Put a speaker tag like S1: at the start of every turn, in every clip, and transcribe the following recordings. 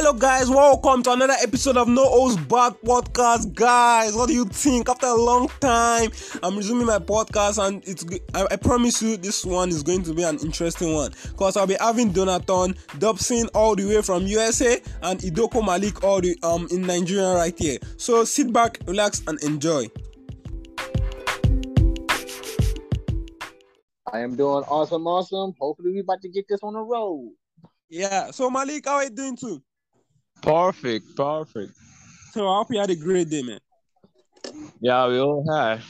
S1: Hello, guys. Welcome to another episode of No O's Bad Podcast, guys. What do you think? After a long time, I'm resuming my podcast, and it's. I, I promise you, this one is going to be an interesting one because I'll be having Donnathon Dobson all the way from USA and Idoko Malik all the um in Nigeria right here. So sit back, relax, and enjoy.
S2: I am doing awesome, awesome. Hopefully, we about to get this on the road.
S1: Yeah. So Malik, how are you doing too?
S3: Perfect, perfect.
S1: So I hope you had a great day, man.
S3: Yeah, we all have,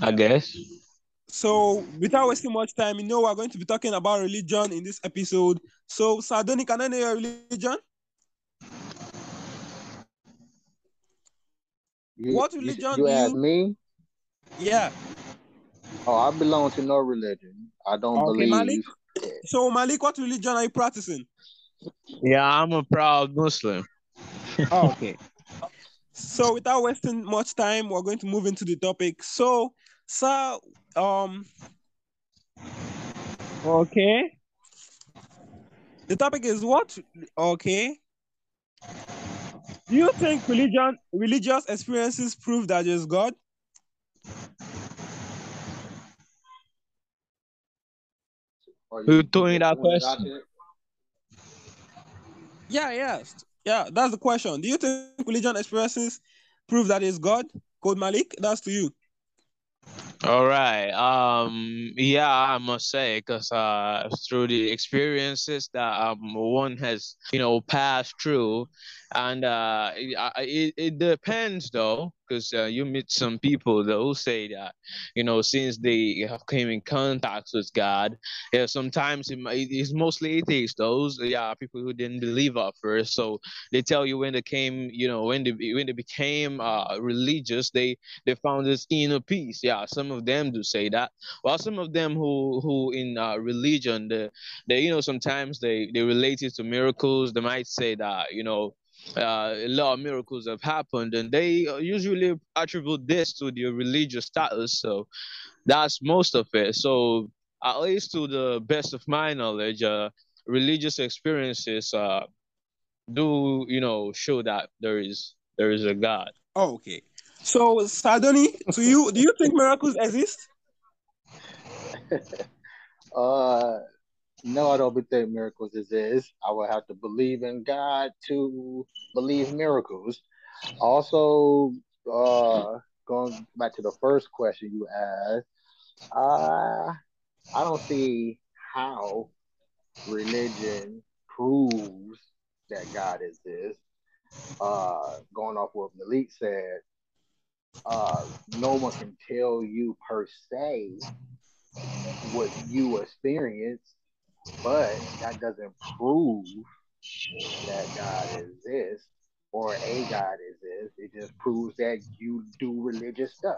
S3: I guess.
S1: So without wasting much time, you know we're going to be talking about religion in this episode. So Sardoni, can I know your religion?
S2: You,
S1: What religion
S2: You,
S1: do
S2: ask
S1: you-
S2: me?
S1: Yeah.
S2: Oh, I belong to no religion. I don't
S1: Okay,
S2: believe.
S1: Malik. So Malik, what religion are you practicing?
S3: Yeah, I'm a proud Muslim.
S1: Oh, okay. So without wasting much time, we're going to move into the topic. So, sir, um, okay. The topic is what? Okay. Do you think religion, religious experiences prove that there's God?
S3: Who told me that question?
S1: Yeah, yes. Yeah, that's the question. Do you think religion experiences prove that it's God? Code Malik, that's to you.
S3: All right. Um, yeah, I must say, because uh, through the experiences that um one has, you know, passed through, and uh, it, it, depends though, because uh, you meet some people that will say that, you know, since they have came in contact with God, yeah, sometimes it, it's mostly atheists, those, yeah, people who didn't believe at first. So they tell you when they came, you know, when they when they became uh religious, they they found this inner peace. Yeah, some of them do say that. While some of them who who in uh, religion, they, they you know sometimes they they relate it to miracles. They might say that you know uh, a lot of miracles have happened, and they uh, usually attribute this to their religious status. So that's most of it. So at least to the best of my knowledge, uh, religious experiences uh, do you know show that there is there is a God.
S1: Oh, okay. So, Sardoni, to you, do you think miracles exist?
S2: Uh, no, I don't think miracles exist. I would have to believe in God to believe miracles. Also, uh, going back to the first question you asked, uh, I don't see how religion proves that God exists. Uh, going off what Malik said, uh, no one can tell you per se what you experience, but that doesn't prove that God exists or a God exists. It just proves that you do religious stuff.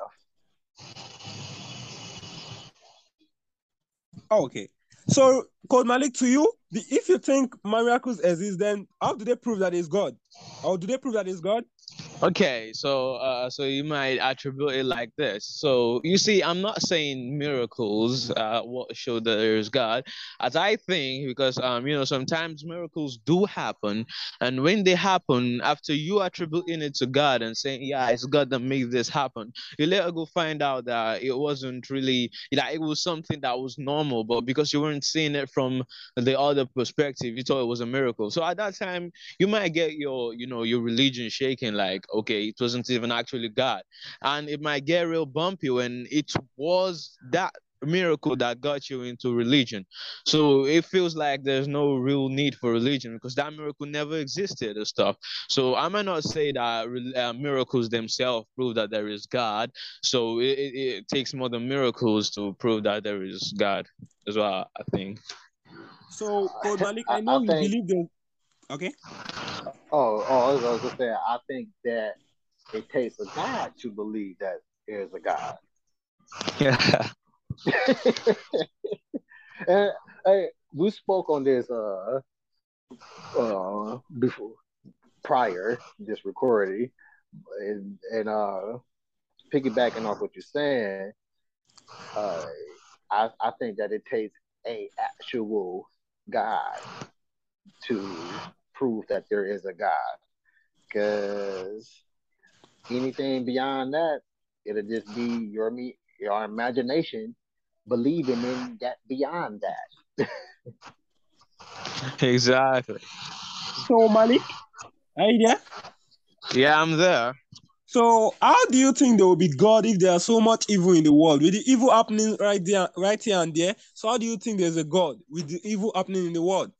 S1: Oh, okay. So, Code Malik, to you, if you think miracles exist, then how do they prove that it's God? Or do they prove that it's God?
S3: Okay, so uh, so you might attribute it like this. So you see, I'm not saying miracles uh what show that there's God, as I think because um you know sometimes miracles do happen, and when they happen, after you attributing it to God and saying yeah it's God that made this happen, you later go find out that it wasn't really like it was something that was normal, but because you weren't seeing it from the other perspective, you thought it was a miracle. So at that time you might get your you know your religion shaking like okay it wasn't even actually god. And it might get real bumpy when it was that miracle that got you into religion. So it feels like there's no real need for religion because that miracle never existed and stuff. So i might not say that uh, miracles themselves prove that there is god. So it, it, it takes more than miracles to prove that there is god as well i think.
S1: So, Code Malik, I
S2: I-
S1: know
S2: I
S1: you
S2: think-
S1: believe there's. Okay.
S2: Oh, oh, I was- I was gonna say, I think that it takes a God to believe that there's a God.
S3: yeah
S2: and hey, we spoke on this uh uh before prior this recording and and uh piggybacking off what you're saying uh I, I think that it takes a actual God to proof that there is a God. Because anything beyond that, it'll just be your me your imagination believing in that beyond that.
S3: exactly.
S1: So Malik, are you there?
S3: Yeah, I'm there.
S1: So how do you think there will be God if there's so much evil in the world? With the evil happening right there, right here and there. So how do you think there's a God with the evil happening in the world?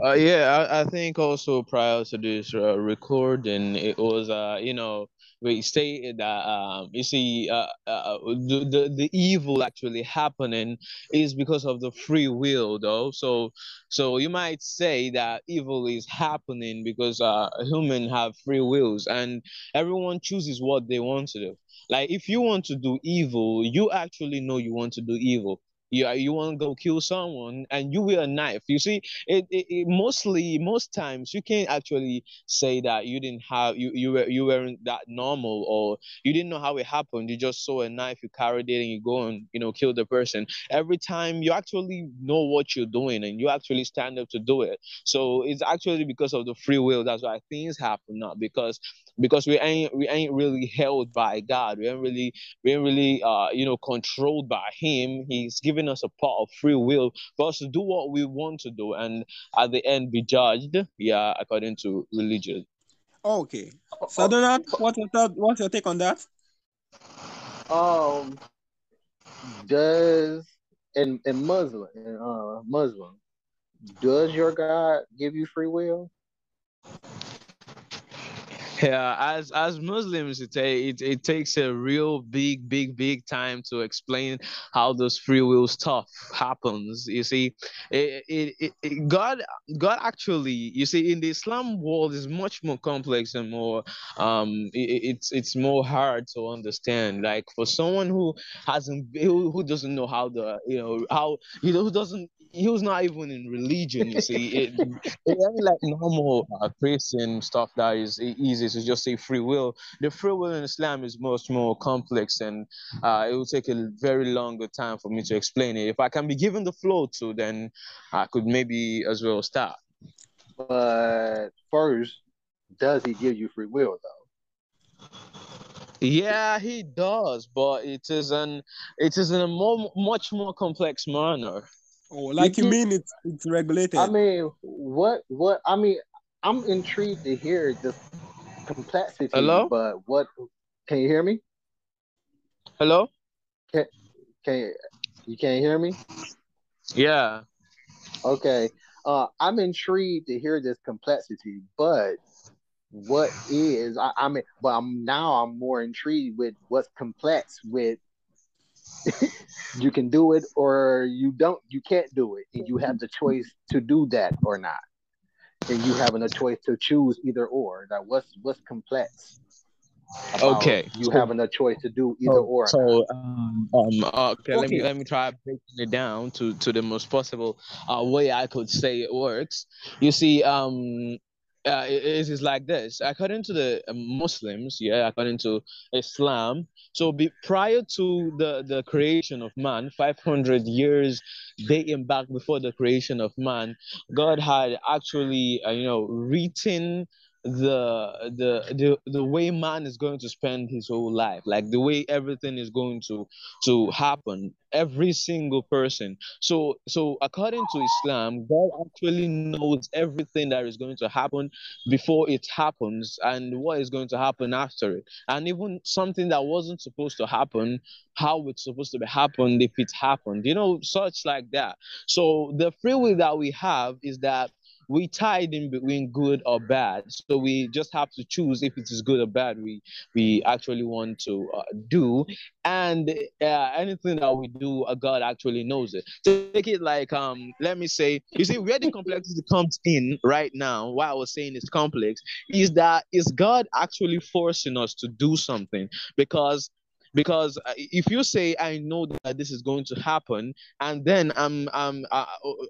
S3: Uh, yeah, I, I think also prior to this uh, recording, it was uh, you know, we stated that um, you see, uh, uh, the, the the evil actually happening is because of the free will, though. So, so you might say that evil is happening because uh, human have free wills, and everyone chooses what they want to do. Like if you want to do evil, you actually know you want to do evil you you want to go kill someone and you with a knife. You see it, it, it, mostly most times you can't actually say that you didn't have you you were you weren't that normal or you didn't know how it happened. You just saw a knife you carried it and you go and you know kill the person. Every time you actually know what you're doing and you actually stand up to do it. So it's actually because of the free will. That's why things happen not because because we ain't we ain't really held by God. We ain't really we ain't really uh you know controlled by Him. He's given us a part of free will for us to do what we want to do, and at the end be judged. Yeah, according to religion.
S1: Okay, so Donald, what's your thought, what's your take on that?
S2: Um, does in in Muslim in, uh Muslim does your God give you free will?
S3: Yeah as as muslims it, it it takes a real big big big time to explain how those free will stuff happens you see. It, it, it, god god actually you see in the islam world is much more complex and more um it's it's more hard to understand. Like for someone who hasn't who, who doesn't know how the you know how you know who doesn't he was not even in religion. You see, it, it ain't like normal uh, Christian stuff that is easy to just say free will. The free will in Islam is much more complex, and uh, it will take a very longer time for me to explain it. If I can be given the floor to, then I could maybe as well start.
S2: But first, does he give you free will though?
S3: Yeah, he does, but it is an it is in a more much more complex manner.
S1: Oh, like you, you mean it's it's regulated?
S2: I mean, what what I mean, I'm intrigued to hear the complexity.
S3: Hello,
S2: but what? Can you hear me?
S3: Hello.
S2: Can can you can't hear me?
S3: Yeah.
S2: Okay. Uh, I'm intrigued to hear this complexity, but what is I, I mean, but I'm now I'm more intrigued with what's complex with you can do it or you don't you can't do it. And you have the choice to do that or not. And you having a choice to choose either or. That what's what's complex.
S3: Okay.
S2: you so, having a choice to do either
S3: so,
S2: or.
S3: so um, um okay, okay, let me let me try breaking it down to to the most possible uh, way i could say it works. You see um uh, it is like this. According to the muslims yeah according to islam so be, prior to the the creation of man 500 years dating back before the creation of man god had actually uh, you know written the the the the way man is going to spend his whole life like the way everything is going to to happen every single person. So so according to islam god actually knows everything that is going to happen before it happens and what is going to happen after it. And even something that wasn't supposed to happen how it's supposed to be happened if it happened you know such like that. So the free will that we have is that we tied in between good or bad. So we just have to choose if it is good or bad we we actually want to uh, do. And uh, anything that we do, uh, God actually knows it. So take it like um, let me say, you see where the complexity comes in right now. Why I was saying it's complex is that is God actually forcing us to do something because because if you say I know that this is going to happen, and then I'm um uh,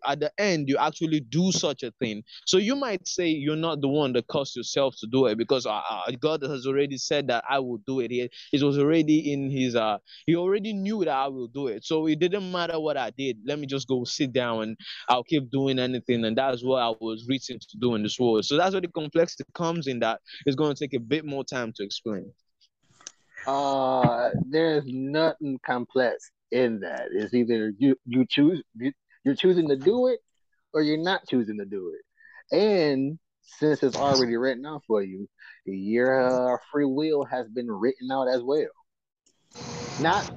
S3: at the end you actually do such a thing, so you might say you're not the one that caused yourself to do it because uh, uh God has already said that I will do it. It, it was already in His uh He already knew that I will do it, so it didn't matter what I did. Let me just go sit down and I'll keep doing anything, and that's what I was reaching to do in this world. So that's where the complexity comes in. That it's going to take a bit more time to explain.
S2: Uh, there's nothing complex in that. It's either you you choose you, you're choosing to do it or you're not choosing to do it. And since it's already written out for you, your uh, free will has been written out as well. Not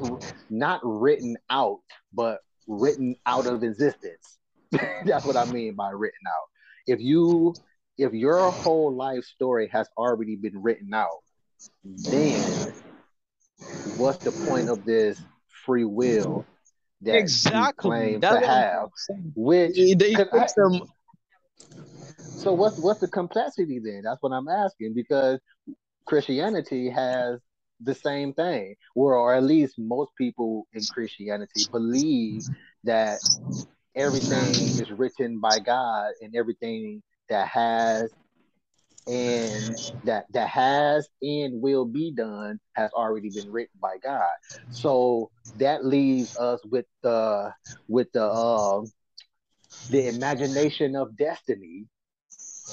S2: not written out, but written out of existence. That's what I mean by written out. If you if your whole life story has already been written out, then what's the point of this free will that
S3: exactly.
S2: you claim
S3: That's
S2: to have? Which
S3: It- it
S2: 'cause I-
S3: them-
S2: so what's what's the complexity then? That's what I'm asking because Christianity has the same thing, or, or at least most people in Christianity believe that everything is written by God and everything that has and that that has and will be done has already been written by God. So that leaves us with the with the um the imagination of destiny,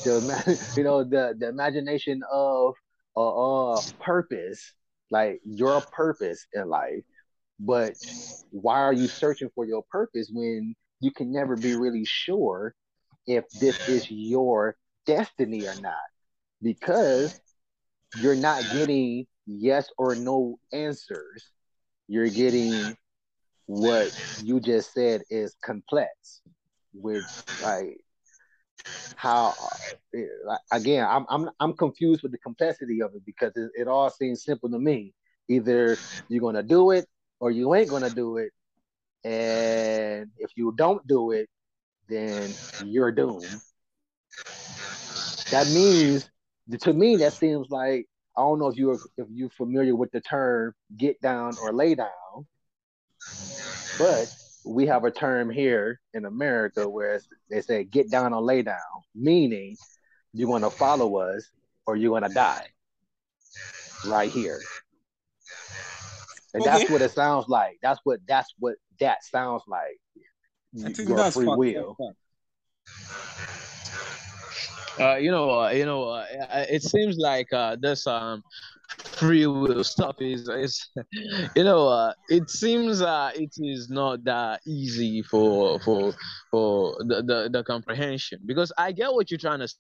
S2: the you know the the imagination of uh, uh purpose, like your purpose in life. But why are you searching for your purpose when you can never be really sure if this is your destiny or not? Because you're not getting yes or no answers. You're getting what you just said is complex, which like how again I'm I'm I'm confused with the complexity of it because it, it all seems simple to me. Either you're gonna do it or you ain't gonna do it, and if you don't do it, then you're doomed. That means to me that seems like I don't know if you're if you're familiar with the term get down or lay down, but we have a term here in America where they say get down or lay down, meaning you're gonna follow us or you're gonna die right here. And that's what it sounds like. That's what that's what that sounds like. Your free will.
S3: Uh, you know, uh, you know, uh, it seems like uh, this um free will stuff is is you know uh, it seems uh, it is not that easy for for for the, the the comprehension because I get what you're trying to say.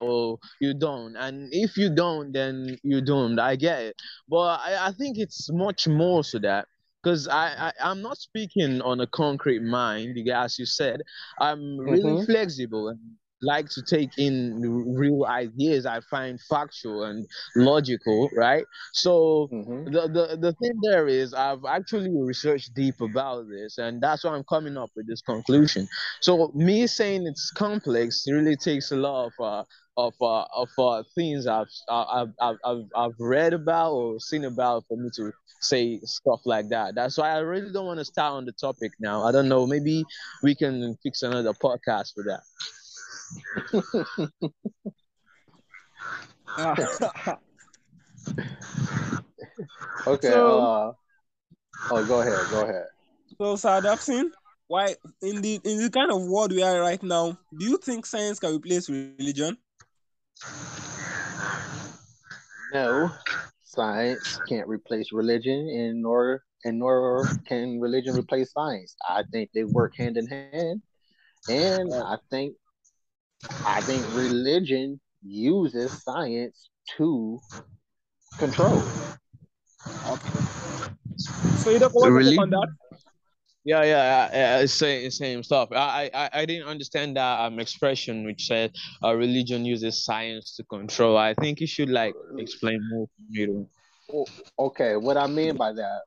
S3: Oh, you don't, and if you don't, then you don't. I get it, but I, I think it's much more to that because I, I I'm not speaking on a concrete mind. As you said, I'm really
S2: Mhm.
S3: flexible and like to take in real ideas I find factual and logical, right? So
S2: Mhm.
S3: the, the the thing there is I've actually researched deep about this and that's why I'm coming up with this conclusion. So me saying it's complex really takes a lot of uh of uh, of uh, things I've, I've I've I've I've read about or seen about for me to say stuff like that. That's why I really don't want to start on the topic now. I don't know. Maybe we can fix another podcast for that.
S2: Okay.
S1: So-
S2: uh oh go ahead, go ahead.
S1: So, Sir Dapsin, why in the in the kind of world we are right now, do you think science can replace religion?
S2: No, science can't replace religion, and nor and nor can religion replace science. I think they work hand in hand, and I think I think religion uses science to control.
S1: So you don't want to take
S3: Religion?
S1: on that?
S3: Yeah, yeah, yeah, yeah, same same stuff. I, I I didn't understand that um expression which said uh, religion uses science to control. I think you should like explain more for me. to-
S2: Okay, what I mean by that,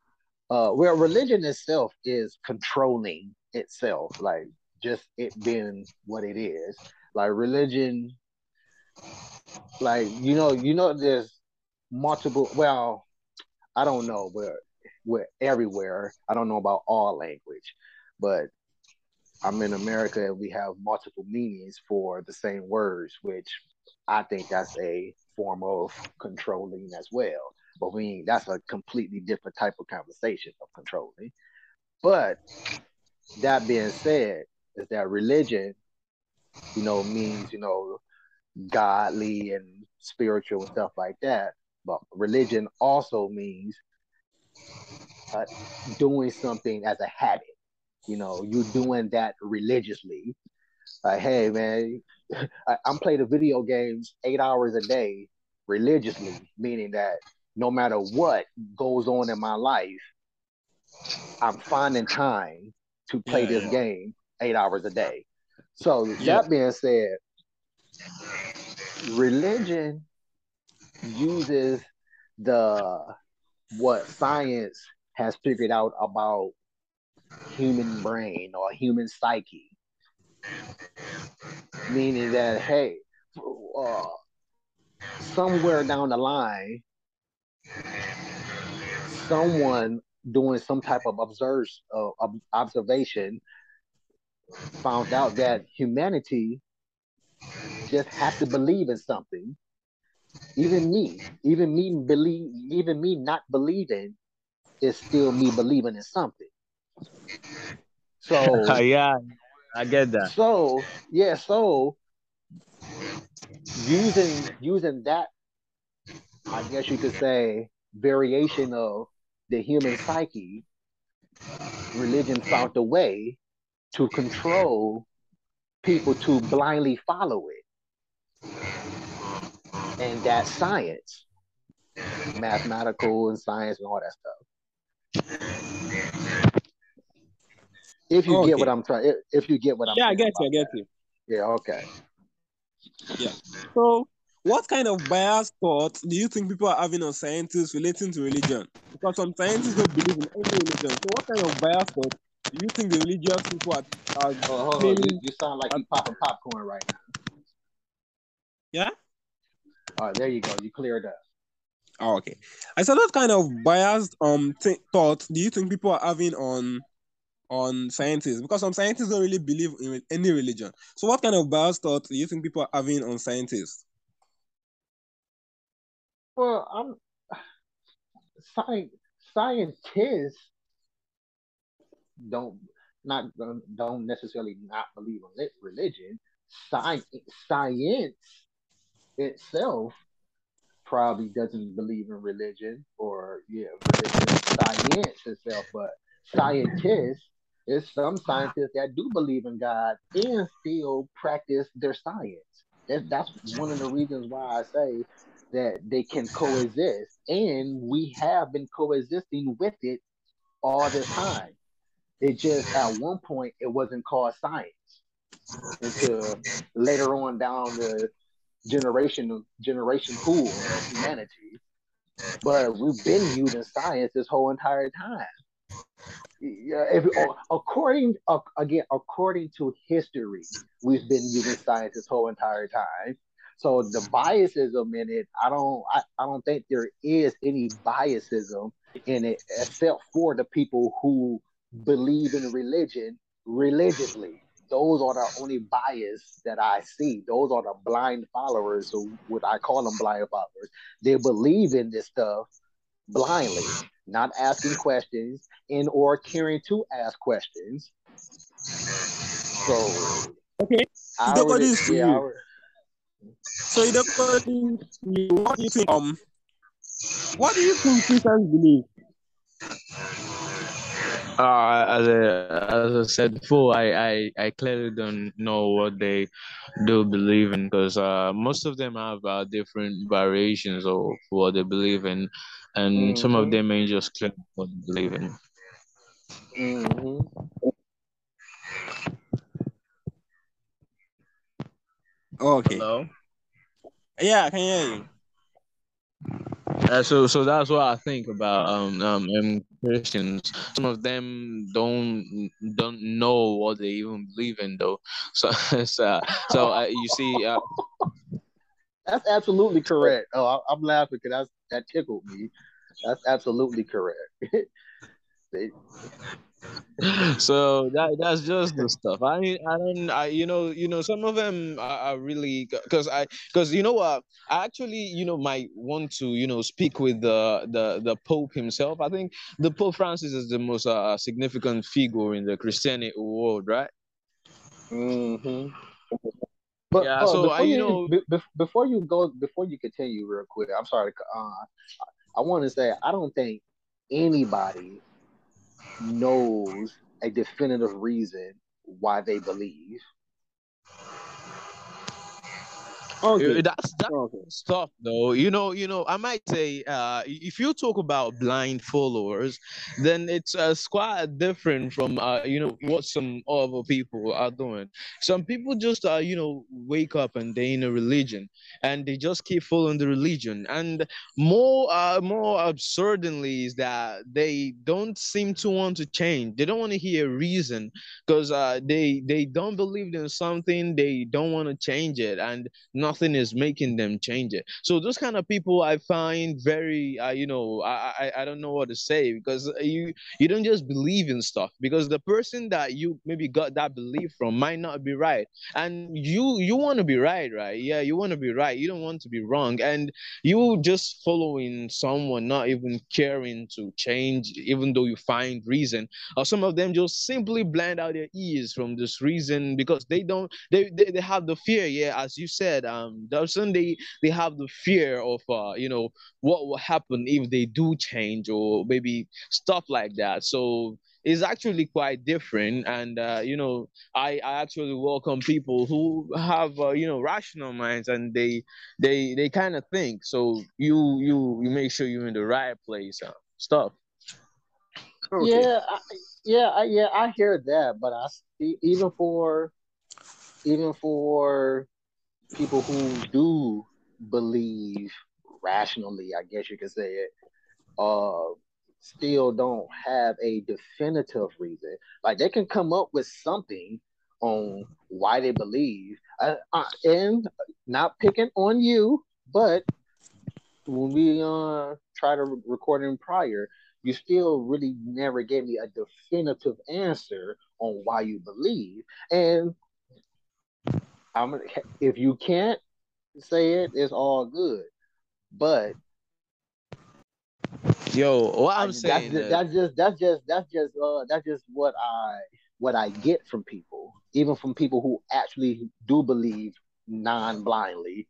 S2: uh, well, religion itself is controlling itself, like just it being what it is. Like religion, like you know, you know, there's multiple. Well, I don't know where we're everywhere. I don't know about all language, but I'm in America and we have multiple meanings for the same words, which I think that's a form of controlling as well. But we that's a completely different type of conversation of controlling. But that being said, is that religion, you know, means, you know, godly and spiritual and stuff like that. But religion also means uh, doing something as a habit. You know, you're doing that religiously. Like, hey, man, I, I'm playing the video games eight hours a day religiously, meaning that no matter what goes on in my life, I'm finding time to play yeah, this yeah. game eight hours a day. So yeah. that being said, religion uses the what science has figured out about human brain or human psyche meaning that hey uh, somewhere down the line someone doing some type of observe, uh, observation found out that humanity just have to believe in something. Even me, even me believe, even me not believing is still me believing in something. So
S3: yeah, I get that.
S2: So yeah, so using using that, I guess you could say variation of the human psyche, religion found a way to control people to blindly follow it. And that's science, mathematical and science and all that stuff. If you okay. get what I'm trying, if you get what I'm
S1: yeah, I get you, I get you.
S2: Yeah, okay.
S1: Yeah. So what kind of biased thoughts do you think people are having on scientists relating to religion? Because some scientists don't believe in any religion. So what kind of biased thoughts do you think the religious people are, are
S2: oh, hold on. You, you, sound like you popping popcorn right now.
S1: Yeah?
S2: All right, there you go. You cleared up.
S1: Oh, okay. I said what kind of biased um th- thoughts do you think people are having on on scientists? Because some scientists don't really believe in any religion. So what kind of biased thoughts do you think people are having on scientists?
S2: Well, I'm science scientists don't not don't necessarily not believe in religion. Science science itself probably doesn't believe in religion or yeah religion science itself, but scientists is some scientists that do believe in God and still practice their science. that's one of the reasons why I say that they can coexist. And we have been coexisting with it all this time. It just at one point it wasn't called science until later on down the generation generation pool of humanity. But we've been using science this whole entire time. Yeah, if, according again according to history, we've been using science this whole entire time. So the biasism in it, I don't I, I don't think there is any biasism in it except for the people who believe in religion religiously. Those are the only bias that I see. Those are the blind followers who what I call them blind followers. They believe in this stuff blindly, not asking questions and or caring to ask questions. So
S1: okay, I would, yeah, so in according to what do you think um what do you think Christians believe?
S3: Uh, as I, as I said before, I, I, I clearly don't know what they do believe in because uh, most of them have uh, different variations of what they believe in, and mm-hmm. some of them may just claim what they believe in.
S2: Mm-hmm.
S1: Okay. Hello? Yeah, I can hear you.
S3: Uh, so so that's what I think about um um, um Christians. Some of them don't don't know what they even believe in though. So so, so uh, you see. Uh,
S2: that's absolutely correct. Oh, I, am laughing because that tickled me. That's absolutely correct.
S3: so that that's just the stuff. I I don't I you know you know some of them are, are really because I because you know what I actually you know might want to you know speak with the the the Pope himself. I think the Pope Francis is the most uh, significant figure in the Christianity world, right?
S2: Mm-hmm. But
S3: Yeah.
S2: uh,
S3: So I
S2: before
S3: you
S2: you
S3: know
S2: be, be- before you go before you continue real quick, I'm sorry. Uh, I want to say I don't think anybody knows a definitive reason why they believe.
S3: Uh,
S1: Okay.
S3: That's that's
S1: Okay.
S3: stuff though. You know, you know, I might say uh if you talk about blind followers, then it's uh, it's quite different from uh you know what some other people are doing. Some people just uh you know wake up and they in a religion and they just keep following the religion. And more uh more absurdly is that they don't seem to want to change. They don't want to hear reason because uh they they don't believe in something, they don't want to change it and nothing is making them change it. So those kind of people I find very, uh, you know, I, I I don't know what to say because you you don't just believe in stuff because the person that you maybe got that belief from might not be right, and you you want to be right, right? Yeah, you want to be right. You don't want to be wrong, and you just following someone, not even caring to change, even though you find reason. Or some of them just simply blind out their ears from this reason because they don't they, they, they have the fear yeah as you said um Dawson, they they have the fear of uh you know what will happen if they do change or maybe stuff like that so it's actually quite different and uh, you know I, I actually welcome people who have uh, you know rational minds and they they they kind of think so you you you make sure you're in the right place uh, stuff
S1: Okay.
S2: Yeah, I, yeah, I, yeah. I hear that, but I even for even for people who do believe rationally, I guess you could say it, uh, still don't have a definitive reason. Like they can come up with something on why they believe, uh, uh, and not picking on you, but when we uh try to re- record in prior, you still really never gave me a definitive answer on why you believe. And I'm if you can't say it, it's all good. But
S3: yo what
S2: I,
S3: i'm
S2: that's
S3: saying
S2: just,
S3: is
S2: that's just that's just that's just uh that's just what I what I get from people, even from people who actually do believe non-blindly.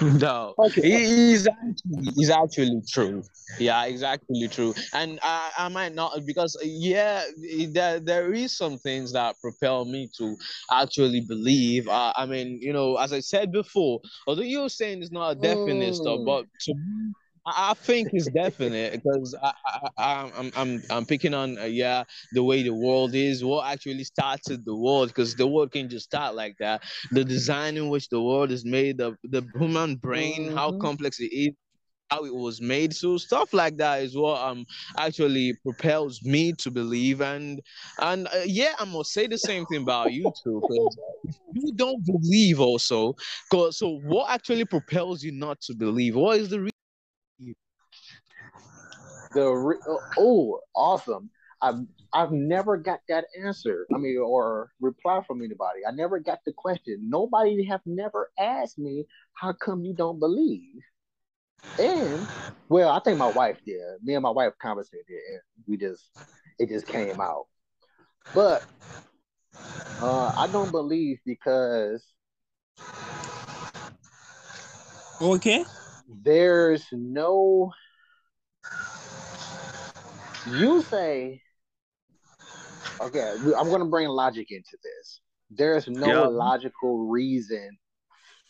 S3: No,
S2: Okay.
S3: he is actually is actually true. Yeah, exactly true. And I, I might not because yeah, there there is some things that propel me to actually believe. Uh, I mean, you know, as I said before, although you're saying it's not a definite stuff,
S2: Mm.
S3: but to me, I think it's definite because I, I, I'm I'm I'm picking on uh, yeah the way the world is, what actually started the world because the world can just start like that the design in which the world is made, the the human brain, how
S2: Mhm.
S3: complex it is, how it was made. So stuff like that is what um actually propels me to believe. And and uh, yeah, I must say the same thing about you too, you don't believe also. Cause so what actually propels you not to believe? What is the reason?
S2: The re- oh, awesome! I've I've never got that answer. I mean, or reply from anybody. I never got the question. Nobody have never asked me how come you don't believe. And well, I think my wife did. Me and my wife conversated, and we just it just came out. But uh, I don't believe because
S1: Okay.
S2: there's no. You say okay. I'm going to bring logic into this. There's no
S3: Yeah.
S2: logical reason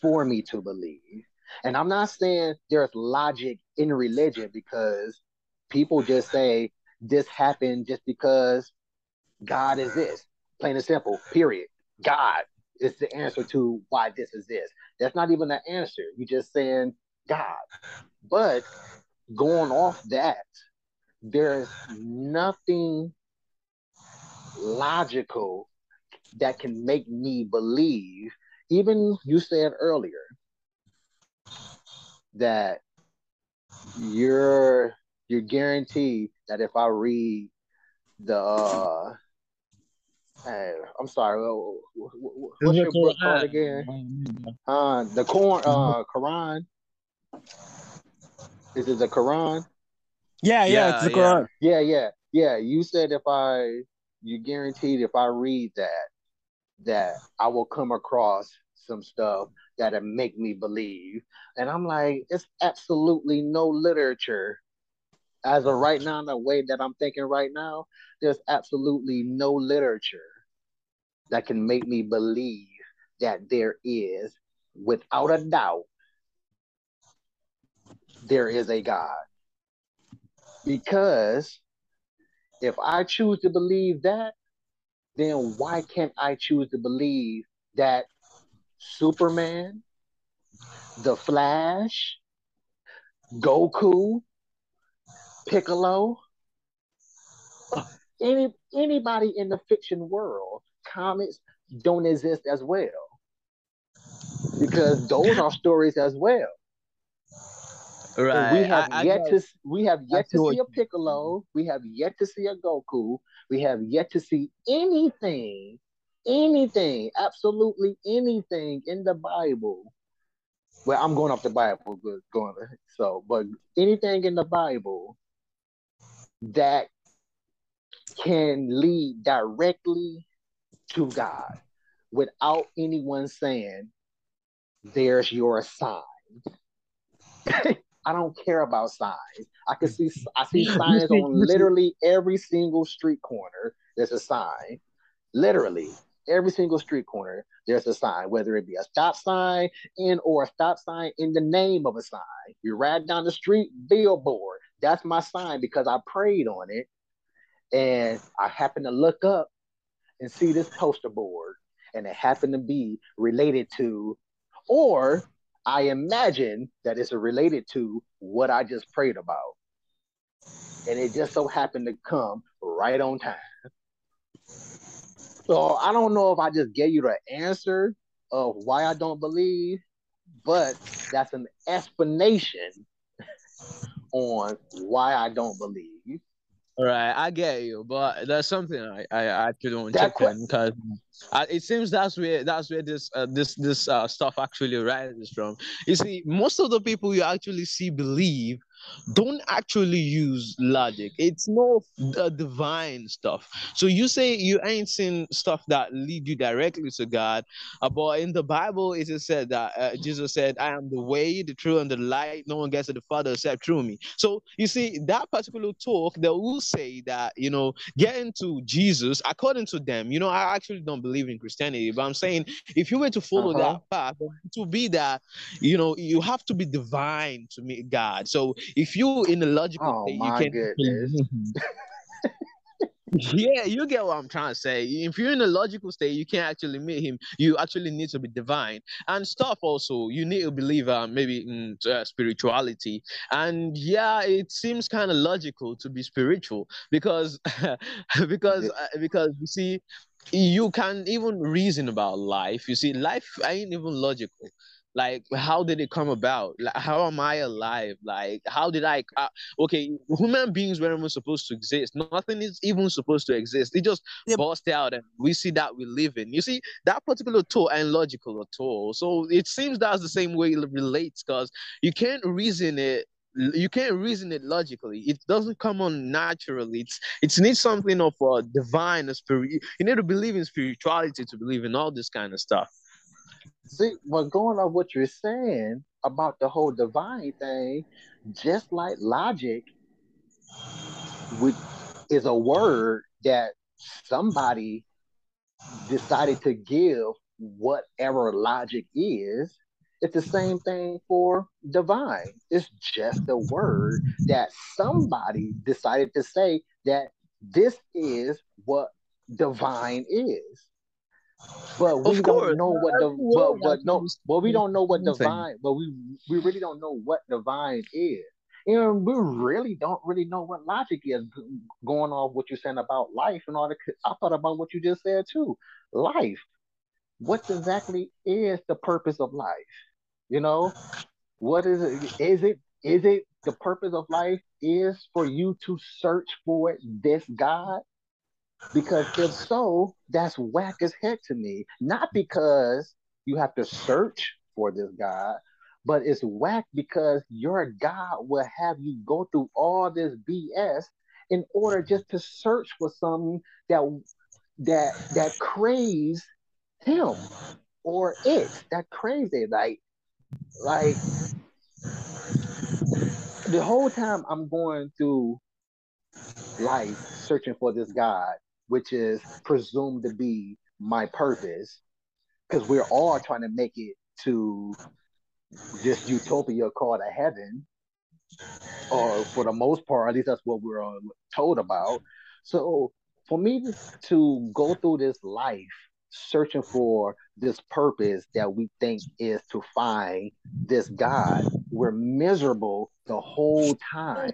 S2: for me to believe, and I'm not saying there's logic in religion because people just say this happened just because God is this. Plain and simple, period. God is the answer to why this is this. That's not even the answer. You're just saying God. But going off that, there's nothing logical that can make me believe. Even you said earlier that you're you're guaranteed that if I read the uh hey, I'm sorry, what's your book called again? Uh the Quran uh Quran. This is it the Quran?
S1: Yeah, yeah, yeah it's the Quran.
S2: Yeah, yeah, yeah. You said if I you guaranteed if I read that that I will come across some stuff that'll make me believe. And I'm like, it's absolutely no literature. As of right now, the way that I'm thinking right now, there's absolutely no literature that can make me believe that there is, without a doubt, there is a God. Because if I choose to believe that, then why can't I choose to believe that Superman, The Flash, Goku, Piccolo, any anybody in the fiction world, comics don't exist as well. Because those are stories as well. Right. We have I, yet I to we have yet to see a Piccolo. We have yet to see a Goku. We have yet to see anything, anything, absolutely anything in the Bible. Well, I'm going off the Bible, but going so, but anything in the Bible that can lead directly to God without anyone saying, "There's your sign." I don't care about signs. I can see I see signs on literally every single street corner. There's a sign. Literally every single street corner, there's a sign, whether it be a stop sign in or a stop sign in the name of a sign. You ride down the street, billboard. That's my sign because I prayed on it. And I happened to look up and see this poster board, and it happened to be related to, or I imagine that it's related to what I just prayed about. And it just so happened to come right on time. So I don't know if I just gave you the answer of why I don't believe, but that's an explanation on why I don't believe.
S3: Right, I get you, but there's something I, I actually don't check in because it seems that's where that's where this uh, this this uh, stuff actually arises from. You see, most of the people you actually see believe don't actually use logic. It's more the divine stuff. So you say you ain't seen stuff that lead you directly to God, uh, but in the Bible it is said that uh, Jesus said, "I am the way, the truth, and the light. No one gets to the Father except through me." So you see that particular talk, they will say that you know getting to Jesus, according to them, you know, I actually don't believe in Christianity, but I'm saying if you were to follow uh-huh. that path, to be that, you know, you have to be divine to meet God. So if you in the logical oh, state, you can goodness. yeah, you get what I'm trying to say. If you're in a logical state, you can't actually meet him. You actually need to be divine and stuff. Also, you need to believe uh, maybe in uh, spirituality. And yeah, it seems kind of logical to be spiritual because because uh, because you see, you can even reason about life. You see, life ain't even logical like how did it come about like, how am i alive like how did i uh, okay human beings weren't even supposed to exist nothing is even supposed to exist it just yep. burst out and we see that we live in you see that particular tool ain't logical at all so it seems that's the same way it relates because you can't reason it you can't reason it logically. It doesn't come on naturally. It's it needs something of a divine, a spirit. You need to believe in spirituality to believe in all this kind of stuff.
S2: See, but going on what you're saying about the whole divine thing, just like logic, which is a word that somebody decided to give whatever logic is. It's the same thing for divine. It's just a word that somebody decided to say that this is what divine is. But we don't know what the but, but no but we don't know what divine but we we really don't know what divine is. and we really don't really know what logic is going off what you're saying about life and all the I thought about what you just said too. Life. What exactly is the purpose of life? You know, what is it? Is it is it the purpose of life is for you to search for this God? Because if so, that's whack as heck to me. Not because you have to search for this God, but it's whack because your God will have you go through all this BS in order just to search for something that that that craves him or it that crazy like like the whole time I'm going through life searching for this God, which is presumed to be my purpose, because we're all trying to make it to this utopia called a heaven, or for the most part, at least that's what we're told about. So for me to go through this life searching for this purpose that we think is to find this God, we're miserable the whole time.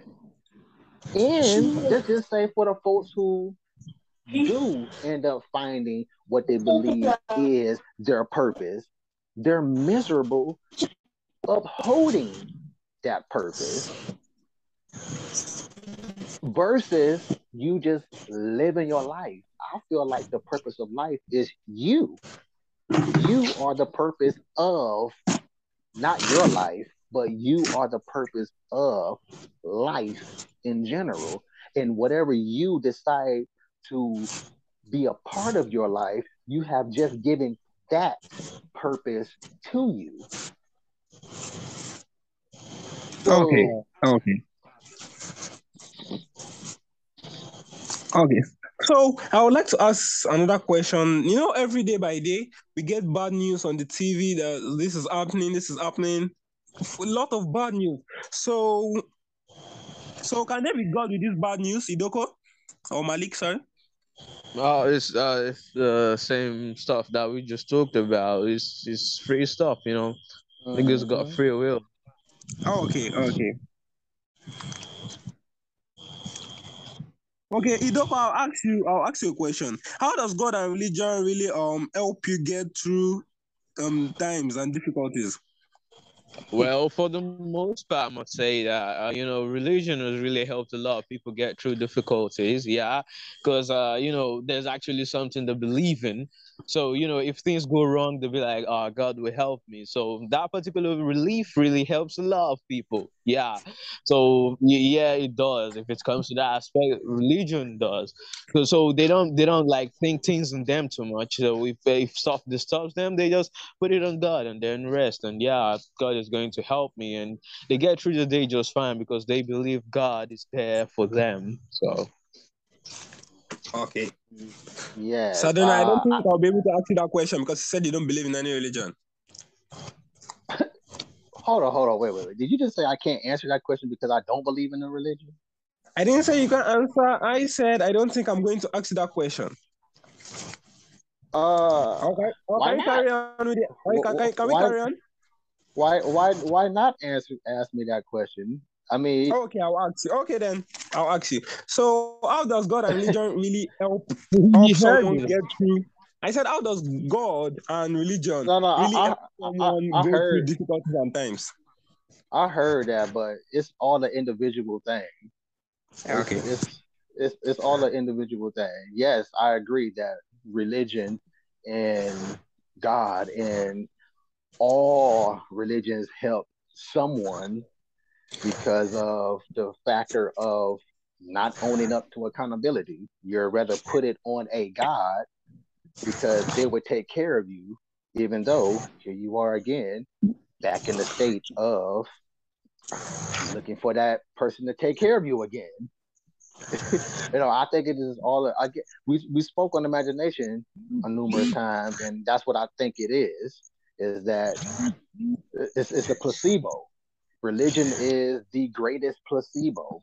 S2: And let's just say for the folks who do end up finding what they believe is their purpose, they're miserable upholding that purpose versus you just living your life. I feel like the purpose of life is you. You are the purpose of not your life, but you are the purpose of life in general. And whatever you decide to be a part of your life, you have just given that purpose to you.
S1: So, okay. Okay. Okay. So I would like to ask another question. You know, every day by day, we get bad news on the TV that this is happening, this is happening. A lot of bad news. So, so can there be God with this bad news, Idoko or Malik? Sorry.
S3: Oh, it's uh, it's the same stuff that we just talked about. It's it's free stuff, you know. Mm-hmm. Niggas got free will.
S1: Oh, okay, okay. Okay, Idoko, I'll ask you. I'll ask you a question. How does God and religion really um help you get through um times and difficulties?
S3: Well, for the most part, I must say that uh, you know religion has really helped a lot of people get through difficulties. Yeah, because uh, you know there's actually something to believe in. So, you know, if things go wrong, they'll be like, oh, God will help me. So that particular relief really helps a lot of people. Yeah. So yeah, it does. If it comes to that aspect, religion does. So, so they don't they don't like think things in them too much. So if, if stuff disturbs them, they just put it on God and then rest. And yeah, God is going to help me. And they get through the day just fine because they believe God is there for them. So
S1: Okay.
S2: Yeah.
S1: So then uh, I don't think I'll be able to ask you that question because you said you don't believe in any religion.
S2: hold on, hold on, wait, wait, wait. Did you just say I can't answer that question because I don't believe in a religion?
S1: I didn't say you can answer. I said I don't think I'm going to ask you that question.
S2: Uh,
S1: okay. Okay. Carry on with it. Can, can, can we carry on?
S2: Why, why, why not answer ask me that question? I mean,
S1: okay, I'll ask you. Okay, then I'll ask you. So, how does God and religion really help, help someone get through? I said, how does God and religion
S2: no, no,
S1: really
S2: I,
S1: help someone I, I, go heard, through difficulties and times?
S2: I heard that, but it's all the individual thing.
S1: Okay,
S2: it's, it's it's it's all the individual thing. Yes, I agree that religion and God and all religions help someone because of the factor of not owning up to accountability. You're rather put it on a God because they would take care of you, even though here you are again, back in the state of looking for that person to take care of you again. you know, I think it is all I get. We we spoke on imagination a numerous times, and that's what I think it is. Is that it's, it's a placebo religion is the greatest placebo.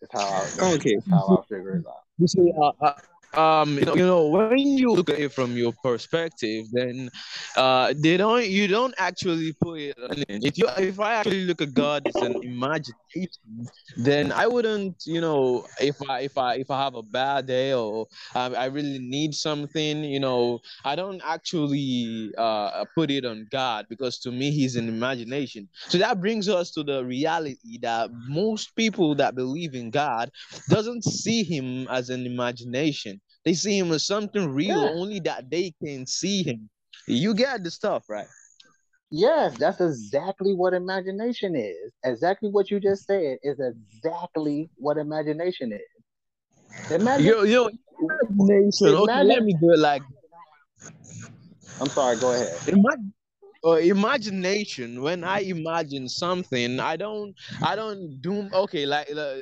S2: That's how I,
S1: okay.
S2: That's how I figure it out.
S3: You see, uh, uh, um you know, you know when you look at it from your perspective then uh they don't you don't actually put it in if you if i actually look at god as an imagination then i wouldn't you know if i if i if i have a bad day or um, i really need something you know i don't actually uh put it on god because to me he's an imagination. So that brings us to the reality that most people that believe in god doesn't see him as an imagination they see him as something real, yeah. only that they can see him. You get the stuff, right?
S2: Yes, that's exactly what imagination is. Exactly what you just said is exactly what imagination is.
S3: Imagine, yo, yo, imagination. Imagine, let me do it like.
S2: I'm sorry. Go ahead.
S3: Imagine, uh, imagination when i imagine something i don't i don't do okay like uh,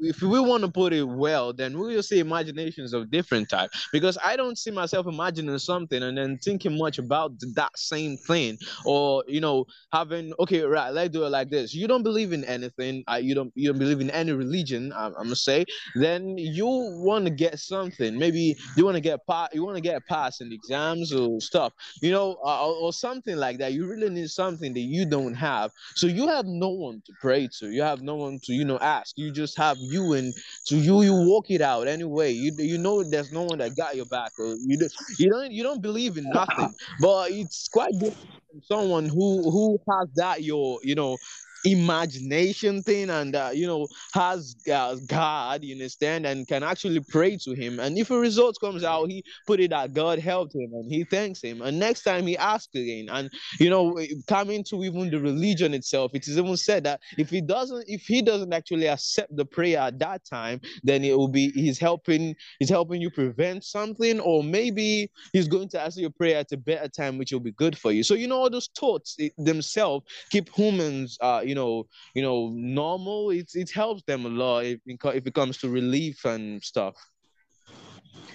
S3: if we want to put it well then we will say imaginations of different type. Because i don't see myself imagining something and then thinking much about that same thing. Or you know having okay right let's do it like this. You don't believe in anything uh, you don't you don't believe in any religion i'm, I'm gonna say. Then you want to get something. Maybe you want to get part you want to get past in exams or stuff you know uh, or, or something like like that, you really need something that you don't have. So you have no one to pray to. You have no one to, you know, ask. You just have you and to you you walk it out anyway. You you know there's no one that got your back or you do, you don't you don't believe in nothing. But it's quite different from someone who who has that your, you know, imagination thing and uh, you know has uh, god you understand and can actually pray to him. And if a result comes out he put it that god helped him and he thanks him. And next time he asks again and you know coming to even the religion itself it is even said that if he doesn't if he doesn't actually accept the prayer at that time then it will be he's helping he's helping you prevent something or maybe he's going to ask your prayer at a better time which will be good for you. So you know all those thoughts themselves keep humans uh you you know you know normal it, it helps them a lot if, if it comes to relief and stuff.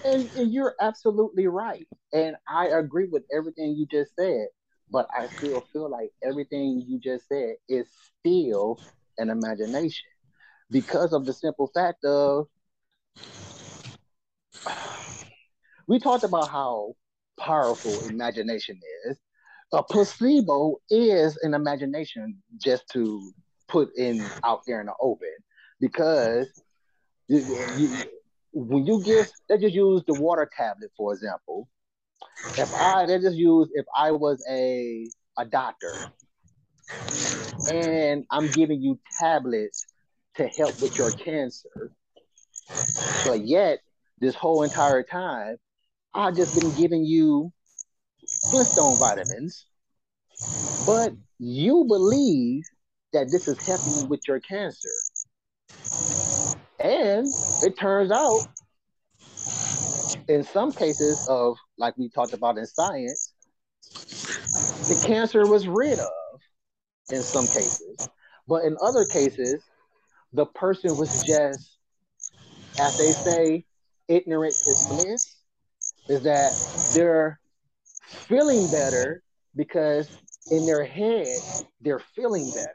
S2: And, and you're absolutely right. And i agree with everything you just said but i still feel like everything you just said is still an imagination because of the simple fact of we talked about how powerful imagination is a placebo is an imagination just to put in out there in the open because you, you, when you give let's just use the water tablet for example. If i let's just use if i was a a doctor and i'm giving you tablets to help with your cancer but yet this whole entire time i've just been giving you Flintstone vitamins, but you believe that this is helping you with your cancer. And it turns out, in some cases of, like we talked about in science, the cancer was rid of in some cases. But in other cases, the person was just, as they say, ignorant is bliss, is that they're feeling better because in their head they're feeling better.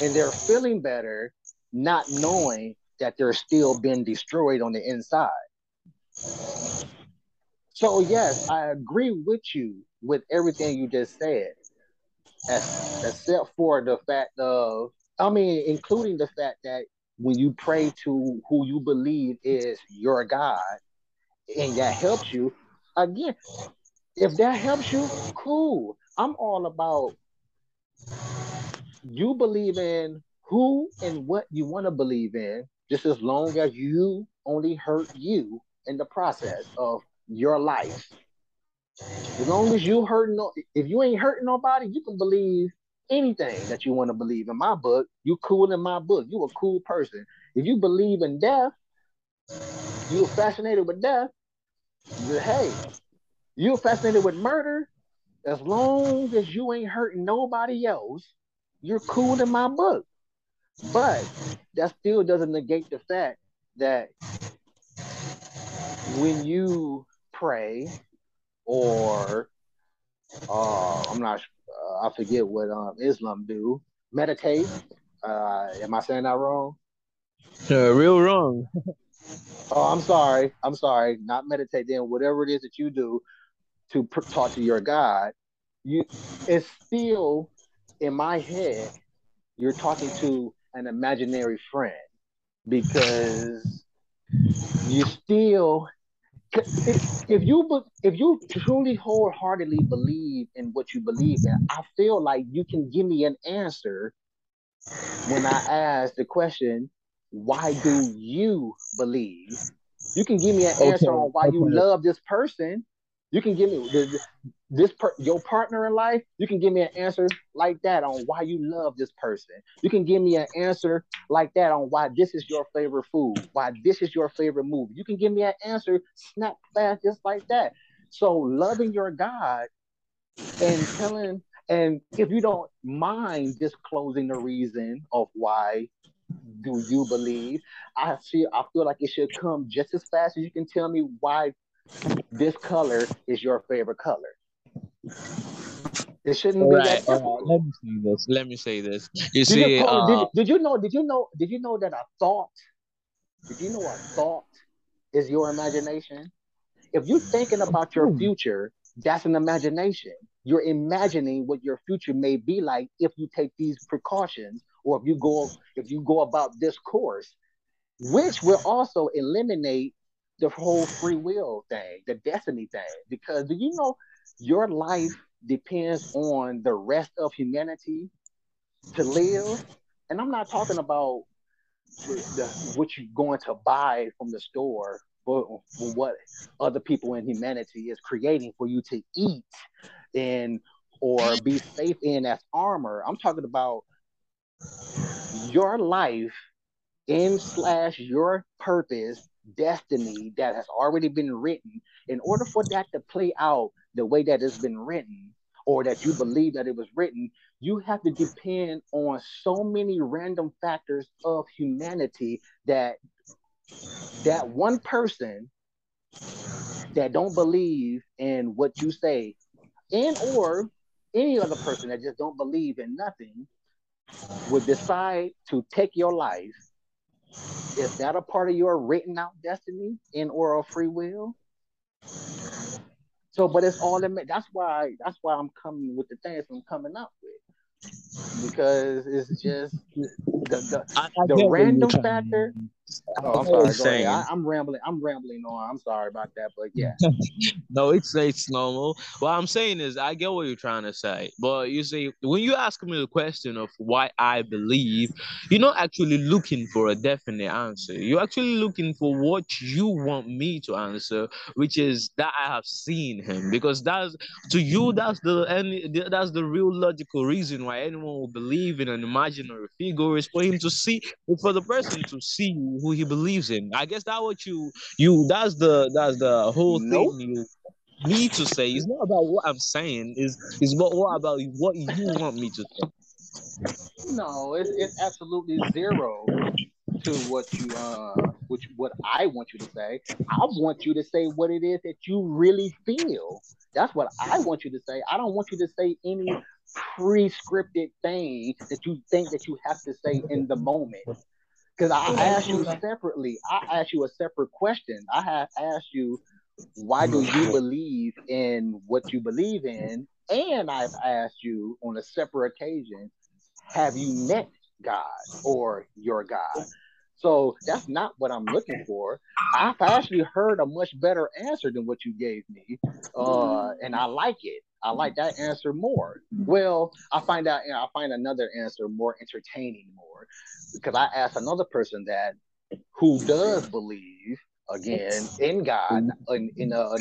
S2: And they're feeling better not knowing that they're still being destroyed on the inside. So yes i agree with you with everything you just said except for the fact of i mean including the fact that when you pray to who you believe is your god and that helps you again if that helps you, cool. I'm all about you believe in who and what you want to believe in, just as long as you only hurt you in the process of your life. As long as you hurt no, if you ain't hurting nobody, you can believe anything that you want to believe. In my book, you cool in my book. You a cool person. If you believe in death, you're fascinated with death. Hey, you're fascinated with murder. As long as you ain't hurting nobody else, you're cool in my book. But that still doesn't negate the fact that when you pray or uh, I'm not uh, I forget what um, Islam do meditate. Uh, am I saying that wrong?
S3: Uh, real wrong.
S2: Oh, I'm sorry. I'm sorry. Not meditate. Then whatever it is that you do to pr- talk to your God, you it's still in my head. You're talking to an imaginary friend because you still if, if you if you truly wholeheartedly believe in what you believe in, I feel like you can give me an answer when I ask the question, why do you believe? You can give me an okay, answer on why okay. you love this person. You can give me the, this per, your partner in life. You can give me an answer like that on why you love this person. You can give me an answer like that on why this is your favorite food, why this is your favorite movie. You can give me an answer snap fast just like that. So loving your God and telling and if you don't mind disclosing the reason of why do you believe, I feel I feel like it should come just as fast as you can tell me why this color is your favorite color. It shouldn't all be right, that
S3: difficult. Right. Let me say this. Let me say this. You did see,
S2: you, uh, did, did you know? Did you know? Did you know that a thought? Did you know a thought is your imagination? If you're thinking about your hmm. future, that's an imagination. You're imagining what your future may be like if you take these precautions or if you go if you go about this course, which will also eliminate the whole free will thing, the destiny thing. Because do you know your life depends on the rest of humanity to live? And I'm not talking about the, what you're going to buy from the store but what other people in humanity is creating for you to eat and or be safe in as armor. I'm talking about your life in slash your purpose destiny that has already been written in order for that to play out the way that it's been written or that you believe that it was written you have to depend on so many random factors of humanity that that one person that don't believe in what you say and or any other person that just don't believe in nothing would decide to take your life. Is that a part of your written out destiny in or free will? So but it's all in that's why that's why i'm coming with the things i'm coming up with. Because it's just the the, the random factor Oh, I'm sorry. Saying. I, am rambling. I'm rambling on. I'm sorry about that, but yeah.
S3: no, it's it's normal. What I'm saying is, I get what you're trying to say, but you see, when you ask me the question of why I believe, you're not actually looking for a definite answer. You're actually looking for what you want me to answer, which is that I have seen him, because that's to you that's the any that's the real logical reason why anyone will believe in an imaginary figure is for him to see, for the person to see who he believes in. I guess that what you you that's the that's the whole nope. thing you need to say. It's not about what I'm saying. Is is what what about what you want me to say?
S2: No, it's it's absolutely zero to what you uh which what I want you to say. I want you to say what it is that you really feel. That's what I want you to say. I don't want you to say any pre-scripted thing that you think that you have to say in the moment. Because I asked you separately. I asked you a separate question. I have asked you, why do you believe in what you believe in? And I've asked you on a separate occasion, have you met God or your God? So that's not what I'm looking for. I've actually heard a much better answer than what you gave me, uh, and I like it. I like that answer more. Well, I find out, you know, I find another answer more entertaining more because I asked another person that who does believe again in God, in in, uh,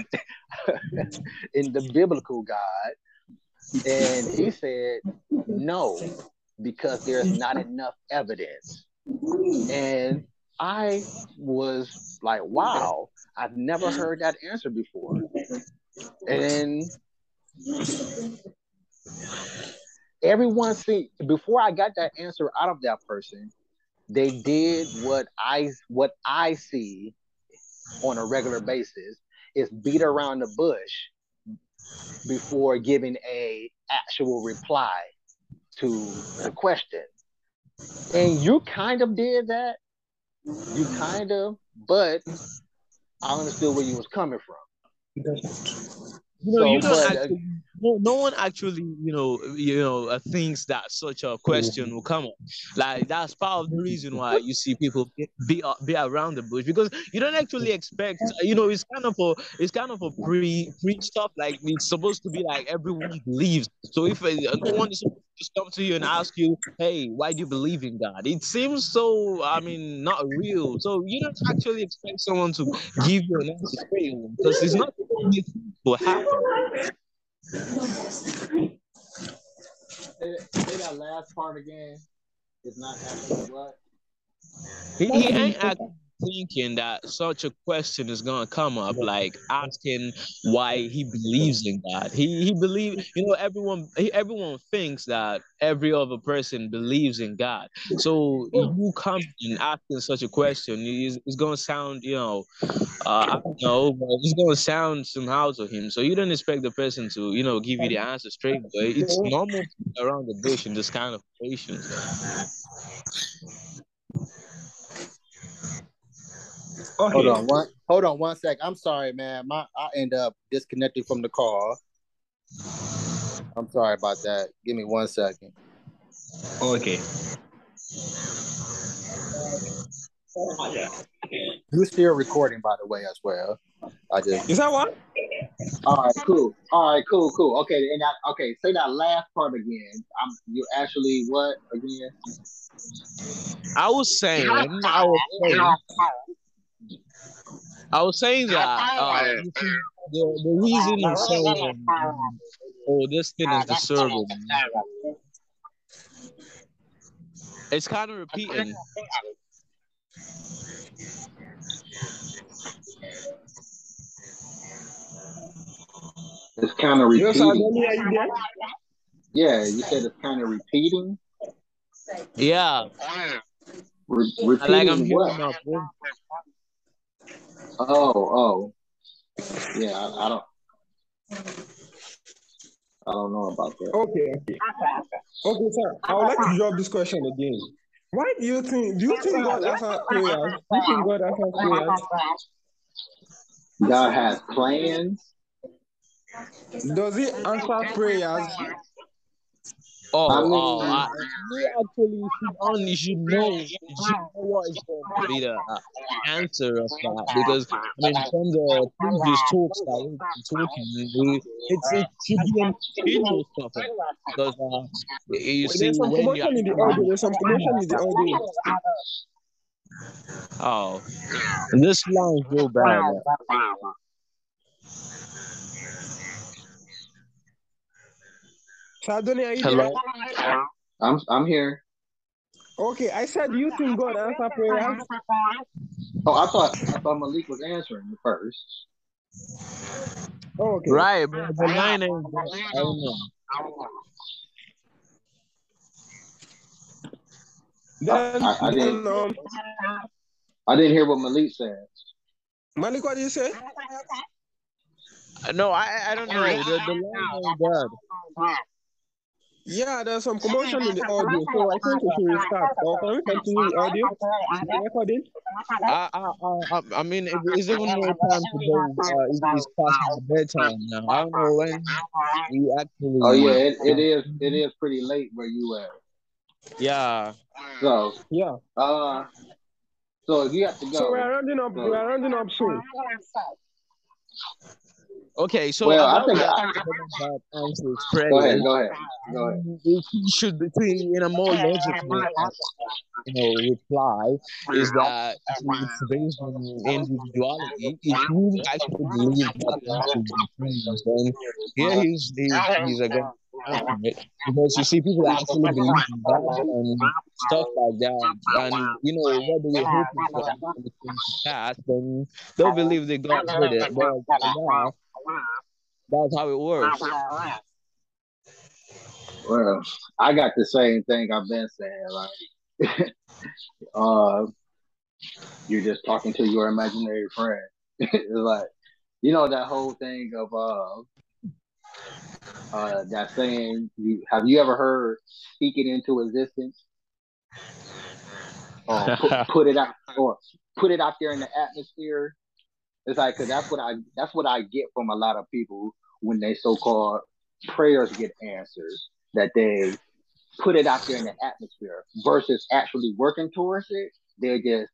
S2: in the biblical God, and he said no because there's not enough evidence. And I was like, wow, I've never heard that answer before. And everyone see before I got that answer out of that person, they did what I what I see on a regular basis is beat around the bush before giving a actual reply to the question. And you kind of did that. You kind of but I understood where you was coming from.
S3: You know,
S2: So,
S3: you don't
S2: but, uh,
S3: actually, no, no one actually, you know, you know, uh, thinks that such a question will come up. Like that's part of the reason why you see people be be, uh, around the bush because you don't actually expect. You know, it's kind of a it's kind of a pre pre stuff. Like it's supposed to be like everyone believes. So if uh, no one is supposed to just come to you and ask you, "Hey, why do you believe in God?" It seems so. I mean, not real. So you don't actually expect someone to give you an answer because it's not will happen.
S2: Say, that last part again. It's not happening. what.
S3: He, he ain't actually thinking that such a question is gonna come up, like asking why he believes in God. He he believe, you know, everyone he, everyone thinks that every other person believes in God. So you come and asking such a question is it's gonna sound, you know, uh, I don't know, but it's gonna sound somehow to him. So you don't expect the person to, you know, give you the answer straight away. It's normal around the bush in this kind of situations.
S1: Okay.
S2: Hold on one. Hold on one sec. I'm sorry, man. My I end up disconnecting from the call. I'm sorry about that. Give me one second.
S1: Okay.
S2: You're still recording, by the way, as well. I just.
S1: Is that what?
S2: All right, cool. All right, cool, cool. Okay, and that. Okay, say that last part again. I'm. You actually what again?
S3: I was saying, I was saying, I was saying that uh, the, the reason I'm saying, oh, this thing is disturbing. It's kind of repeating.
S2: It's kind of repeating.
S1: Sadoni, are you there?
S2: Yeah, you said it's kind of repeating.
S3: Yeah,
S2: Re-
S3: I like I'm
S2: repeating
S3: hearing
S2: what?
S3: My voice.
S2: Oh, oh. Yeah, I, I don't. I don't know about that.
S1: Okay, okay. Okay, sir. I would like to drop this question again. Why do you think do you think God answers prayers? Do you think God answers prayers?
S2: God has plans.
S1: Does he answer prayers?
S3: Oh,
S2: I mean-
S3: oh, I, you actually should on you should know, you should know what is going to be the uh, answer of that because I mean from the previous talks that we've been talking, we, it's it should be individual stuff because uh, you see
S1: There's some
S3: when
S1: commotion in the audio. There's some in the audio.
S3: oh this line is real bad.
S1: Sadoni, are you
S3: Hello.
S1: there?
S2: I'm I'm here.
S1: Okay, I said, do you think God answers prayers?
S2: Oh, I thought I thought Malik was answering the first.
S1: Oh, okay.
S3: Right, but the line ain't good. I don't know.
S1: Then,
S2: I- I
S1: then
S2: didn't-
S1: um,
S2: I didn't hear what Malik said.
S1: Malik, what did you say?
S3: No, I I don't know. The the line ain't good.
S1: Yeah, there's some commotion in the audio, so I think we should restart. Or can we continue the audio? The recording?
S3: I, I, I, I mean, it, it's even more time to go. Uh, it, it's past my bedtime now. I don't know when we actually.
S2: Oh yeah, it, it is it is pretty late where you at.
S3: Yeah.
S2: So
S1: Yeah.
S2: uh so if you have to go.
S1: So we are rounding up. We are rounding up soon.
S3: Okay, so
S2: Well, I
S3: about
S2: think-
S3: that, that answers prayer.
S2: Go ahead, go ahead. Go ahead.
S3: It should be in a more logical, uh, you know, reply is that it's based on individuality. If you actually believe that person is then yeah, he's he's, he's a good right? because you see people actually believe in God and stuff like that, and you know whether you're hoping for anything to pass, then they'll believe that God did it. But yeah, that's how it works.
S2: Well, I got the same thing I've been saying, like uh you're just talking to your imaginary friend. it's like you know that whole thing of uh uh that saying you have you ever heard speak it into existence? Or put, put it out or put it out there in the atmosphere. It's like because that's what I that's what I get from a lot of people when they so called prayers get answered that they put it out there in the atmosphere versus actually working towards it. They just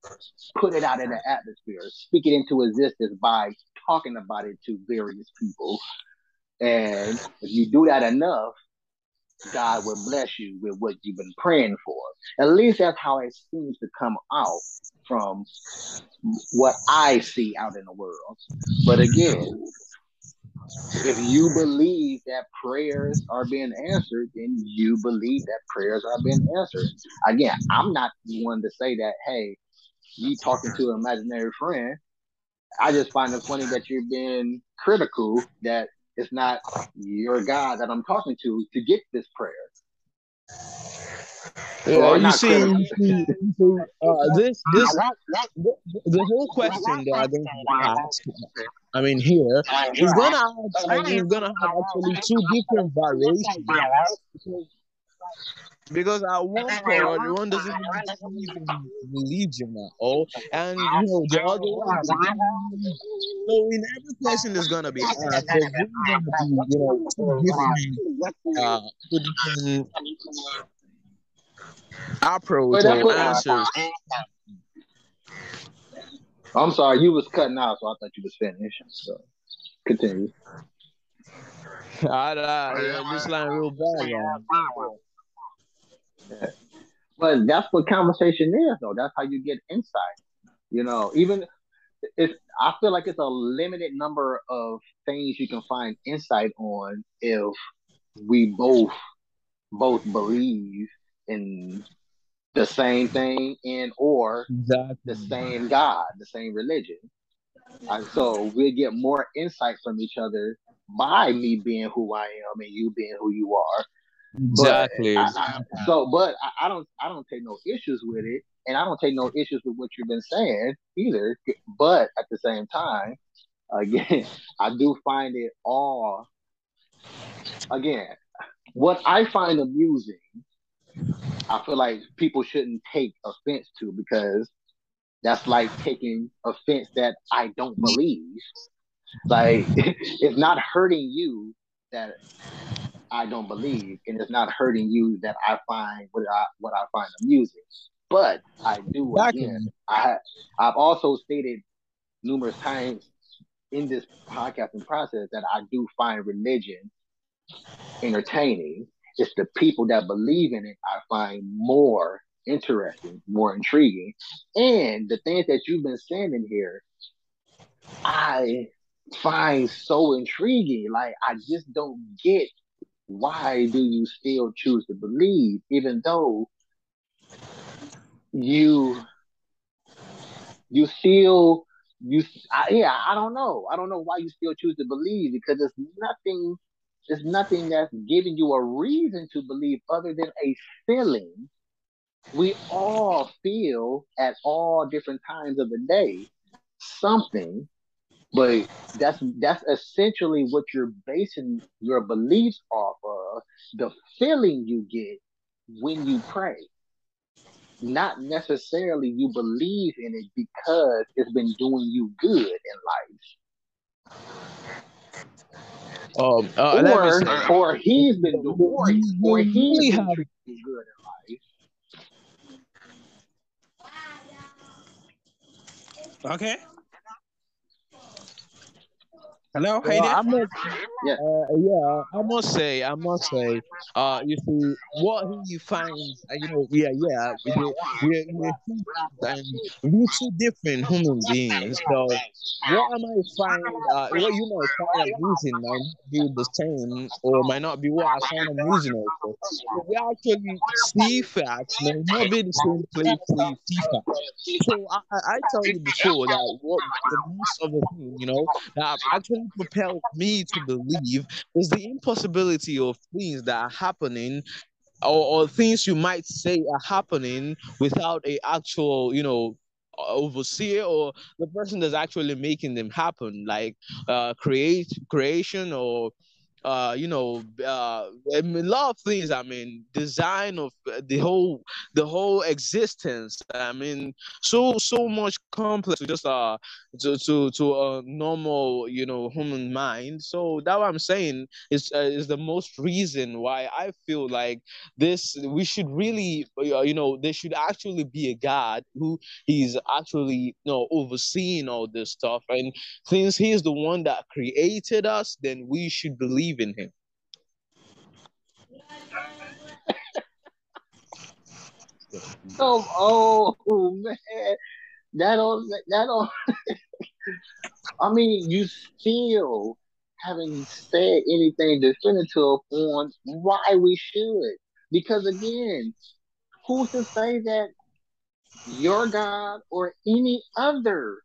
S2: put it out in the atmosphere, speak it into existence by talking about it to various people. And if you do that enough, God will bless you with what you've been praying for. At least that's how it seems to come out from what I see out in the world. But again, if you believe that prayers are being answered, then you believe that prayers are being answered. Again, I'm not the one to say that, hey, you talking to an imaginary friend. I just find it funny that you're being critical that it's not your God that I'm talking to to get this prayer.
S3: Yeah, you see, you see, uh, this this the, whole question that I'm going to ask, I mean here, is gonna have, I gonna have actually two different variations. Because at one point, one doesn't believe in religion at all, and you know the other one. So in every question there's gonna be asked, there's gonna be you know two different, uh, two different approach or answers.
S2: I'm sorry, you was cutting out, so I thought you was finished. So continue.
S3: I, uh, yeah, this line real bad, yeah.
S2: But that's what conversation is, though. That's how you get insight. You know, even it's. I feel like it's a limited number of things you can find insight on if we both both believe in the same thing and or
S3: Exactly.
S2: the same God, the same religion. And so we get more insight from each other by me being who I am and you being who you are.
S3: Exactly.
S2: I, I, so, but I, I don't, I don't take no issues with it, and I don't take no issues with what you've been saying either. But at the same time, again, I do find it all. Again, what I find amusing, I feel like people shouldn't take offense to because that's like taking offense that I don't believe. Like it's not hurting you that I don't believe, and it's not hurting you that I find what I what I find amusing. But I do again. I I've also stated numerous times in this podcasting process that I do find religion entertaining. It's the people that believe in it I find more interesting, more intriguing. And the things that you've been saying in here, I find so intriguing. Like I just don't get why do you still choose to believe, even though you you still you I, yeah I don't know. I don't know why you still choose to believe because there's nothing there's nothing that's giving you a reason to believe other than a feeling. We all feel at all different times of the day something but that's that's essentially what you're basing your beliefs off of the feeling you get when you pray. Not necessarily you believe in it because it's been doing you good in life.
S3: Um, uh,
S2: or
S3: say,
S2: or he's been doing or, or he's been
S3: have
S2: you good in life.
S1: Okay. Hello, how
S3: well,
S1: you there?
S3: I must,
S2: yeah
S3: uh, yeah, I must say, I must say, uh, you see, what he finds, uh, you know, yeah, yeah, we do, we're, we're and we're two different human beings. So, what am I might find, uh, what you might find amusing might not be the same, or might not be what I find amusing also. So we actually see facts may not be the same place where you see facts. So I, I, I tell you before that what the most of the thing, you know, that actually propelled me to believe is the impossibility of things that are happening or, or things you might say are happening without a actual, you know, overseer or the person that's actually making them happen, like uh, create creation or uh, you know, uh, a lot of things. I mean, design of uh, the whole, the whole existence. I mean, so so much complex just uh to to to a normal, you know, human mind. So that what I'm saying is uh, is the most reason why I feel like this. We should really, uh, you know, there should actually be a God who he's actually, you know, overseeing all this stuff. And since he's the one that created us, then we should believe believe in him.
S2: Oh man, that on that on. I mean, you still haven't said anything definitive on why we should. Because again, who's to say that your God or any other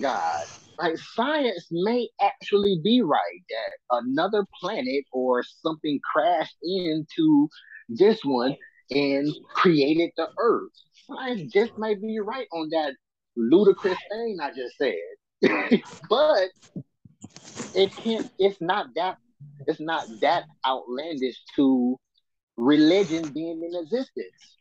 S2: God like science may actually be right that another planet or something crashed into this one and created the earth. Science just might be right on that ludicrous thing I just said. but it can't it's not that it's not that outlandish to religion being in existence.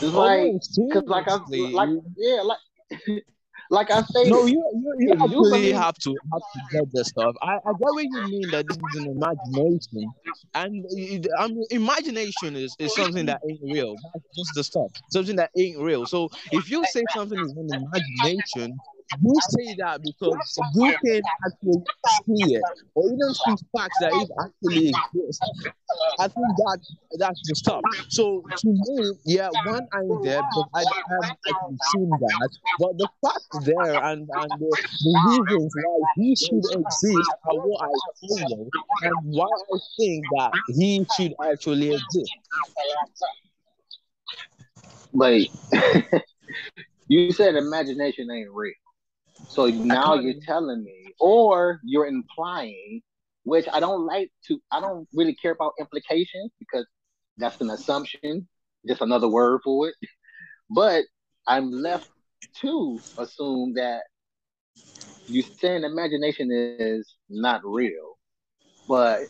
S2: It's oh, like, cause like I like yeah, like like I say,
S3: no, you you, you actually have to have to get this stuff. I, I get what you mean that this is an imagination, and I mean, imagination is, is something that ain't real. That's just the stuff, something that ain't real. So if you say something is an imagination, you say that because you can actually see it, or even see facts that it actually exists. I think that that's the stuff. So to me, yeah, one I'm there because I have actually seen that, but the facts there and, and the, the reasons why he should exist are what I follow and why I think that he should actually exist.
S2: Wait, you said imagination ain't real. So now you're telling me, or you're implying, which I don't like to, I don't really care about implications because that's an assumption, just another word for it. But I'm left to assume that you're saying imagination is not real. But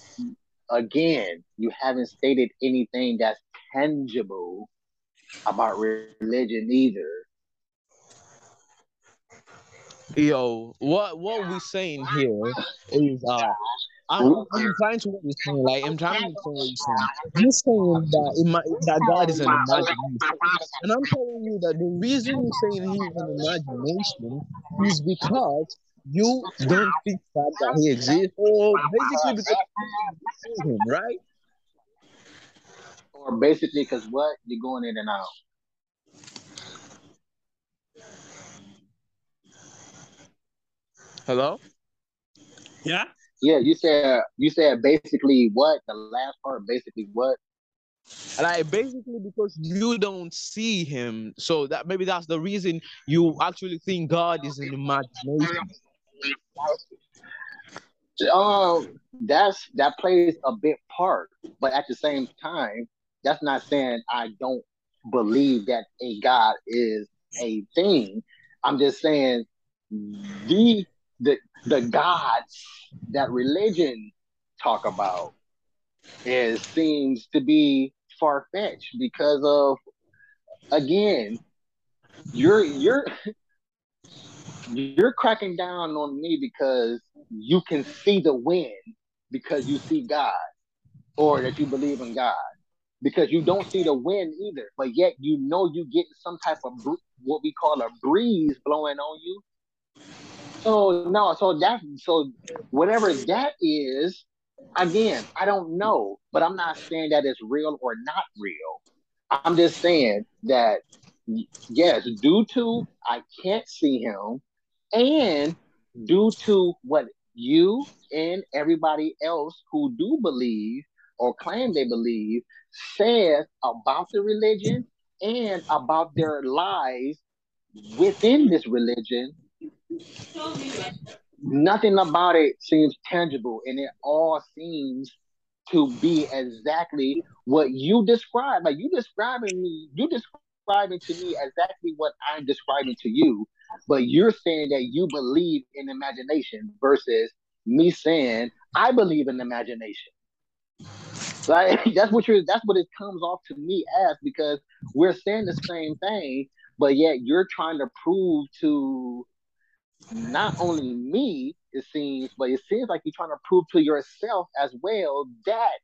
S2: again, you haven't stated anything that's tangible about religion either.
S3: Yo, what what we saying here is uh I'm, I'm trying to understand, like I'm trying to understand what you're saying. You're saying that ima- that God is an imagination, and I'm telling you that the reason you're saying He's an imagination is because you don't think that, that He exists, or basically because you see Him, right?
S2: Or basically because what? You're going in and out.
S3: Hello?
S1: Yeah?
S2: Yeah, you said you said basically what? The last part basically what?
S3: Like basically because you don't see him. So that maybe that's the reason you actually think God is an imagination.
S2: Um that's that plays a big part, but at the same time, that's not saying I don't believe that a God is a thing. I'm just saying the the the gods that religion talk about is seems to be far fetched because of again you're you're you're cracking down on me because you can see the wind because you see God or that you believe in God. Because you don't see the wind either but yet you know you get some type of what we call a breeze blowing on you so no, so that so whatever that is, again, I don't know, but I'm not saying that it's real or not real. I'm just saying that yes, due to I can't see him, and due to what you and everybody else who do believe or claim they believe says about the religion and about their lives within this religion Nothing about it seems tangible, and it all seems to be exactly what you describe. Like you describing me, you describing to me exactly what I'm describing to you, but you're saying that you believe in imagination versus me saying I believe in imagination. Like that's what you're that's what it comes off to me as because we're saying the same thing, but yet you're trying to prove to not only me, it seems, but it seems like you're trying to prove to yourself as well that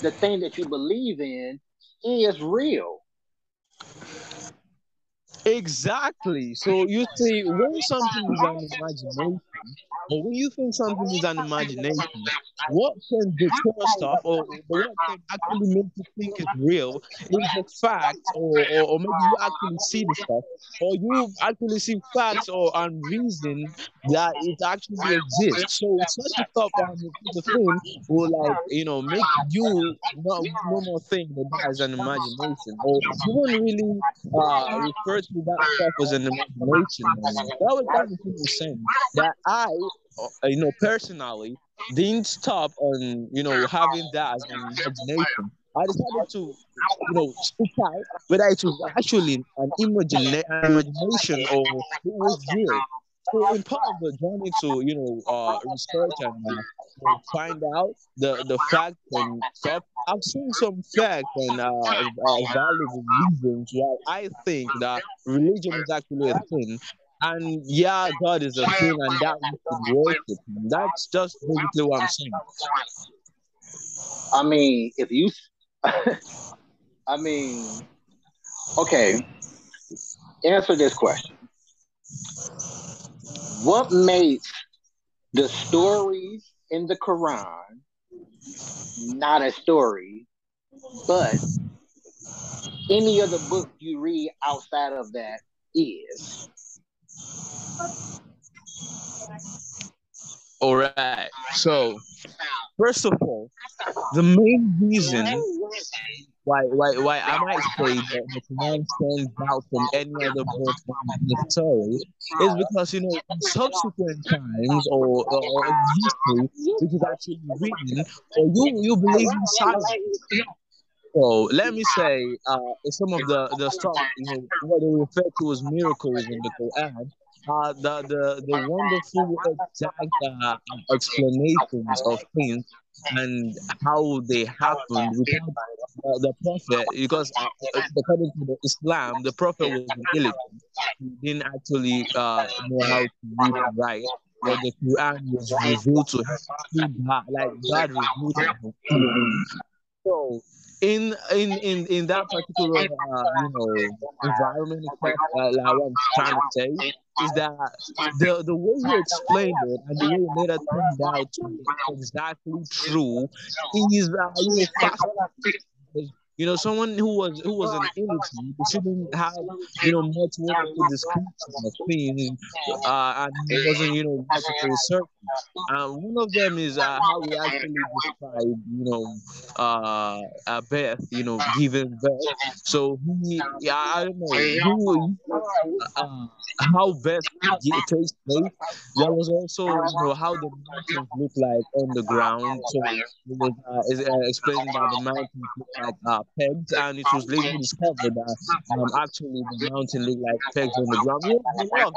S2: the thing that you believe in is real.
S3: Exactly. So you see, when something is an imagination, or when you think something is an imagination, what can deter stuff, or what can actually make you think it's real, is the fact, or, or, or maybe you actually see the stuff, or you actually see facts or and reason that it actually exists. So such a thought behind the thing will like you know make you not no more think that that is an imagination, or you won't really uh, refer to that stuff as an imagination. That was kind of people saying that I, uh, you know, personally didn't stop on you know having that as an imagination. I decided to, you know, speak out whether it was actually an imagine, imagination or it was real. So in part of the journey to, you know, uh, research and uh, find out the, the facts and stuff, I've seen some facts and uh, uh, reasons why I think that religion is actually a thing. And yeah, God is a thing, and that we should worship. That's just basically what I'm saying.
S2: I mean, if you, I mean, okay, answer this question. What makes the stories in the Quran not a story, but any other book you read outside of that is?
S3: All right. So, first of all, the main reason why why why I might say that the Quran stands out from any other book the story is because you know subsequent times or, or, or history which is actually written or you you believe in silence. So let me say uh, some of the the stuff you know what they refer to as miracles in the Quran uh, the, the, the wonderful exact uh, explanations of things and how they happened without uh, the prophet because uh, according to the Islam the prophet was an illiterate he didn't actually uh, know how to read and write but the Quran was revealed to him. Like God revealed to him. So in in in in that particular uh, you know environment uh, like what I'm trying to say is that the the way you explained it and the way you made it turn out to be exactly true is uh, you know you know, someone who was who was an who shouldn't have, you know, much wonderful description of things, uh, and he wasn't, you know, multiple research. Uh, one of them is uh, how we actually describe, you know, uh, uh, Beth, you know, giving birth. So he, yeah, I don't know, who, uh, how Beth takes place. There was also, you know, how the mountains look like on the ground. So it was uh, is, uh, explaining that the mountains look like uh, pegs, and it was later discovered that um, actually the mountain looked like pegs on the ground. Yeah,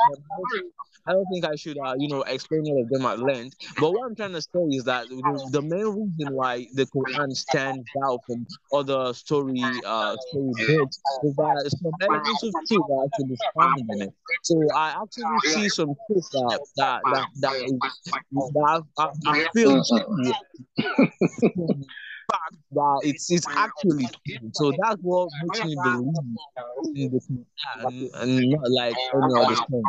S3: I don't think I should, uh, you know, explain all of them at length. But what I'm trying to say is that the, the main reason why the Quran stands out from other story, uh, story books is that some elements of truth are actually found in it. So I actually see some truth that that that that, is, that I, I, I feel fact that it's it's actually true. So that's what makes me believe in the Quran and not like any other thing.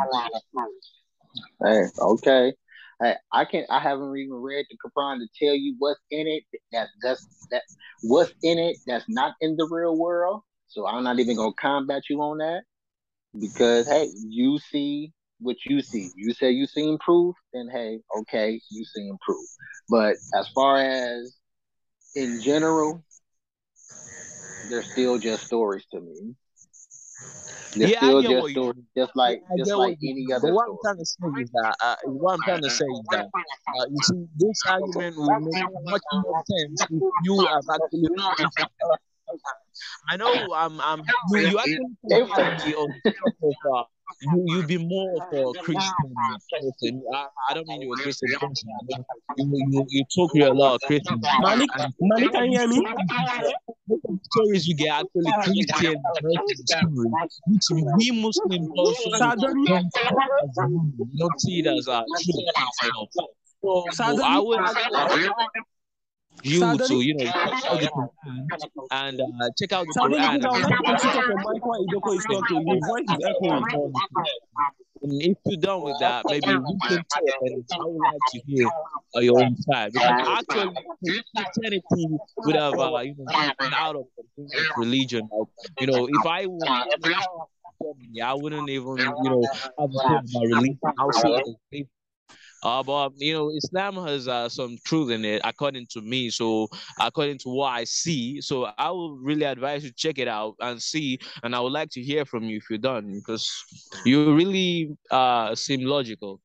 S2: Hey, okay. Hey, I can't. I haven't even read the Quran to tell you what's in it. That that's that what's in it that's not in the real world. So I'm not even gonna combat you on that because hey, you see what you see. You say you seen proof, then hey, okay, you seen proof. But as far as in general, they're still just stories to me. They're
S3: Yeah,
S2: still just stories, just like
S3: I
S2: just like any other
S3: But what I'm trying to say is that uh, what I'm trying to say is that uh, you see this argument will make much more sense if you have actually. I know I'm I'm you, you actually
S2: They-
S3: convinced me on top of you you be more of a Christian person. I, I don't mean you're a Christian person. I mean, you, you, you talk to a lot of Christians.
S1: Malik, Malik, can you hear me?
S3: stories you get actually Christian which we Muslims also don't see it as a true. So I would you
S1: Sadani,
S3: to you know check out the Quran and uh, check out the Quran.
S1: please, I would like you to switch off your mic while Idoko is talking. Your voice is echoing.
S3: And if you're done with that, maybe we can talk and I would like to hear uh, your own side. Because actually, Christianity would have, uh, you know, been out of religion. You know, if I was, I wouldn't even, you know, have a about religion. Would say it's safe. Uh, but you know, Islam has uh, some truth in it, according to me. So, according to what I see, so I would really advise you check it out and see. And I would like to hear from you if you're done, because you really uh seem logical.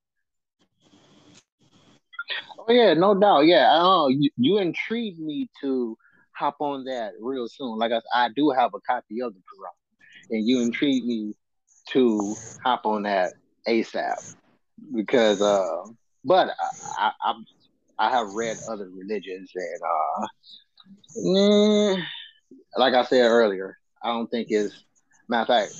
S2: Oh yeah, no doubt. Yeah, uh, you, you intrigued me to hop on that real soon. Like I, I do have a copy of the Quran, and you intrigued me to hop on that ASAP because, uh, but I, I, I have read other religions, and uh, mm, like I said earlier, I don't think it's matter of fact.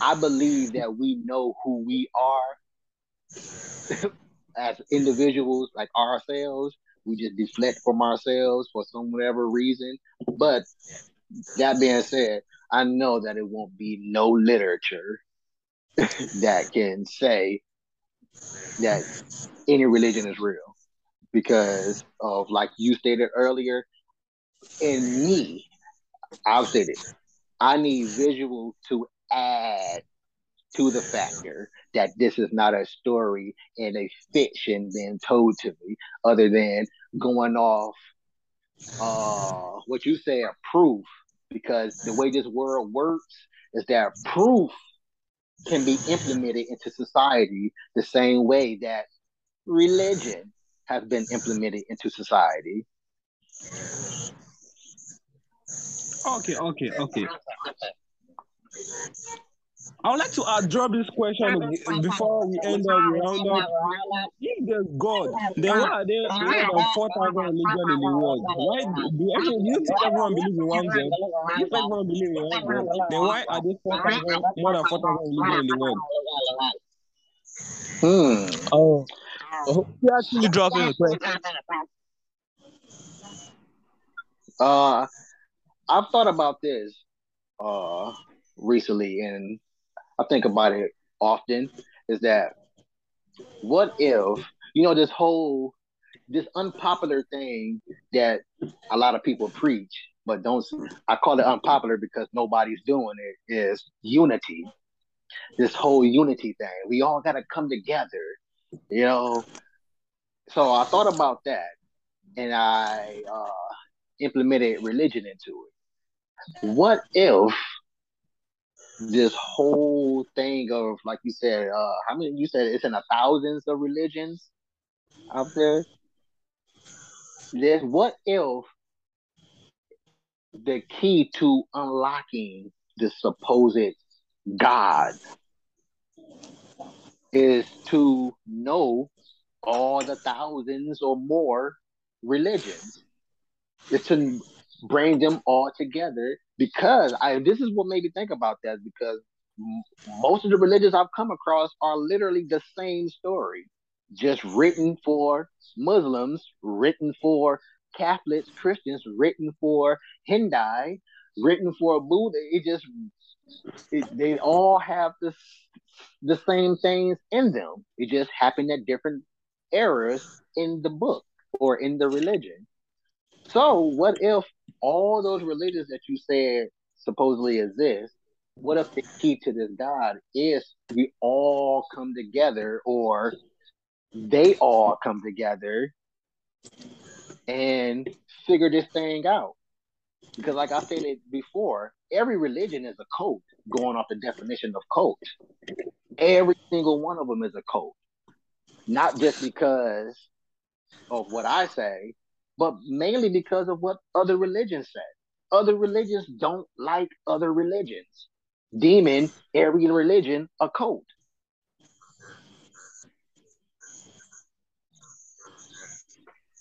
S2: I believe that we know who we are as individuals, like ourselves, we just deflect from ourselves for some whatever reason. But that being said, I know that it won't be no literature that can say that any religion is real because of like you stated earlier. In me, I've said it. I need visual to add to the factor that this is not a story and a fiction being told to me, other than going off uh what you say a proof, because the way this world works is that proof can be implemented into society the same way that religion has been implemented into society.
S1: Okay, okay, okay. I would like to uh, drop this question before we end up, round up. If there's God, then why are there more than 4,000 religions in the world? Why do, do, do you think everyone believes in one God? If everyone believes in one God, then why are there 4,000, more than 4,000 religions in the world?
S2: Hmm.
S3: Oh, you actually dropping a question.
S2: Uh, I've thought about this uh recently, and I think about it often. Is that what if you know this whole this unpopular thing that a lot of people preach, but don't. I call it unpopular because nobody's doing it. Is unity. This whole unity thing. We all got to come together. You know. So I thought about that, and I uh, implemented religion into it. What if this whole thing of like you said, uh, how many you said it's in the thousands of religions out there? There's what if the key to unlocking the supposed God is to know all the thousands or more religions. Is to bring them all together because I this is what made me think about that because most of the religions I've come across are literally the same story, just written for Muslims, written for Catholics, Christians, written for Hindi, written for Buddha. It just it, they all have this the same things in them. It just happened at different eras in the book or in the religion. So what if all those religions that you said supposedly exist, what if the key to this God is we all come together or they all come together and figure this thing out? Because like I said it before, every religion is a cult, going off the definition of cult. Every single one of them is a cult. Not just because of what I say, but mainly because of what other religions say. Other religions don't like other religions. Demon, every religion a cult.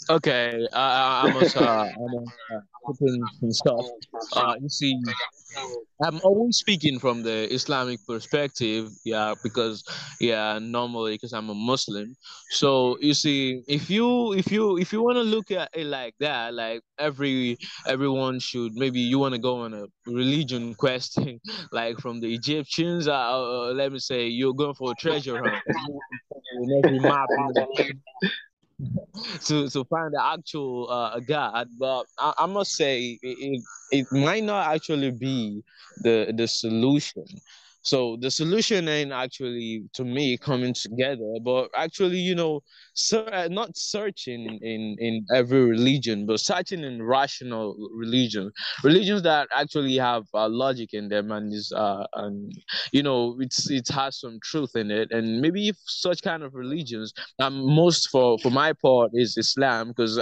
S3: Okay, I, I must, uh, some stuff. Uh, you see, I'm always speaking from the Islamic perspective, yeah, because yeah, normally because I'm a Muslim. So you see, if you if you if you want to look at it like that, like every everyone should maybe you want to go on a religion question, like from the Egyptians. Uh, uh, let me say you're going for a treasure hunt. to to find the actual uh, God. But I, I must say it, it might not actually be the the solution. So the solution ain't actually to me coming together, but actually, you know, ser- not searching in in every religion, but searching in rational religion, religions that actually have uh, logic in them and is uh and you know it's it has some truth in it, and maybe if such kind of religions, um, most for for my part is Islam because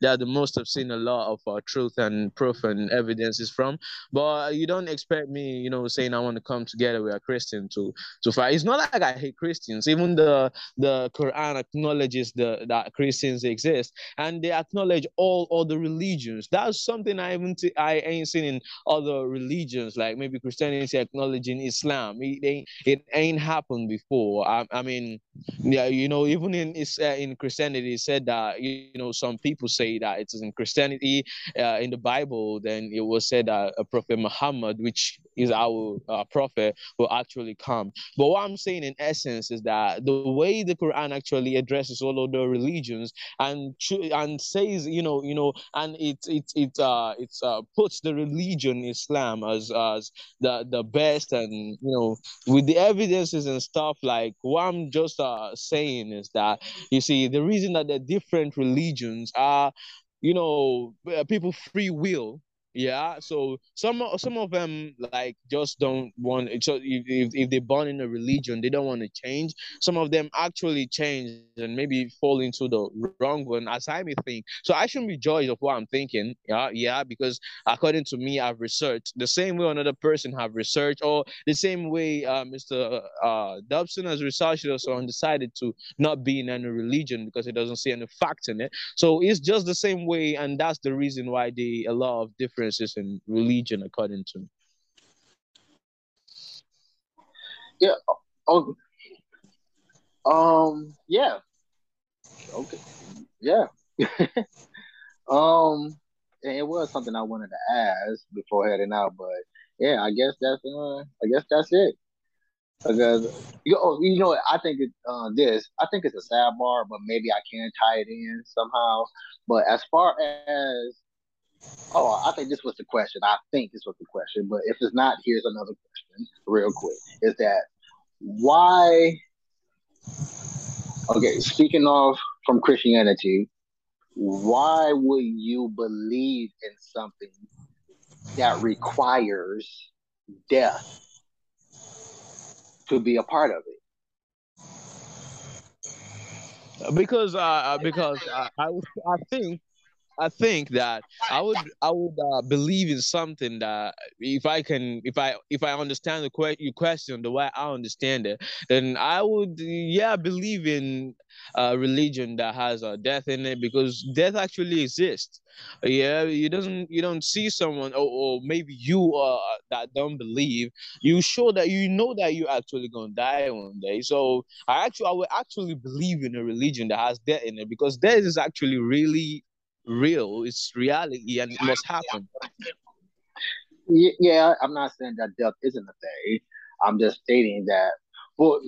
S3: they are the most I've seen a lot of uh, truth and proof and evidences from. But you don't expect me, you know, saying I want to come together with a Christian to to fight. It's not like I hate Christians. Even the the Quran acknowledges the that Christians exist, and they acknowledge all other religions. That's something I haven't I ain't seen in other religions, like maybe Christianity acknowledging Islam. It ain't it ain't happened before. I, I mean, yeah, you know, even in uh, in Christianity, it said that you know some people say that it is in Christianity, uh, in the Bible, then it was said that a prophet Muhammad, which is our uh, prophet, will actually come. But what I'm saying in essence is that the way the Quran actually addresses all of the religions and and says, you know, you know, and it it it uh it uh, puts the religion Islam as as the the best and you know with the evidences and stuff like what I'm just uh saying is that you see the reason that the different religions are you know people free will yeah, so some some of them like just don't want. So if if, if they're born in a religion, they don't want to change. Some of them actually change and maybe fall into the wrong one, as I may think. So I shouldn't be judged of what I'm thinking. Yeah, yeah, because according to me, I've researched the same way another person have researched, or the same way uh, Mr. Uh, Dobson has researched also and decided to not be in any religion because he doesn't see any fact in it. So it's just the same way, and that's the reason why they a lot of different in religion according to me.
S2: Yeah. Oh. Um. Yeah. Okay. Yeah. um. It was something I wanted to ask before heading out, but yeah, I guess that's uh, I guess that's it. Because you, oh, you know, I think it, uh, this, I think it's a sad bar, but maybe I can tie it in somehow. But as far as Oh, I think this was the question. I think this was the question, but if it's not, here's another question, real quick. Is that why? Okay, speaking of from Christianity, why would you believe in something that requires death to be a part of it?
S3: Because uh, because uh, I I think I think that I would I would uh, believe in something that if I can if I if I understand the que- your question the way I understand it, then I would yeah believe in a religion that has a death in it because death actually exists. Yeah, you doesn't you don't see someone or, or maybe you uh that don't believe. You show that you know that you're actually gonna die one day. So I actually I would actually believe in a religion that has death in it because death is actually really real. It's reality, and it must happen.
S2: Yeah, I'm not saying that death isn't a thing. I'm just stating that. Well,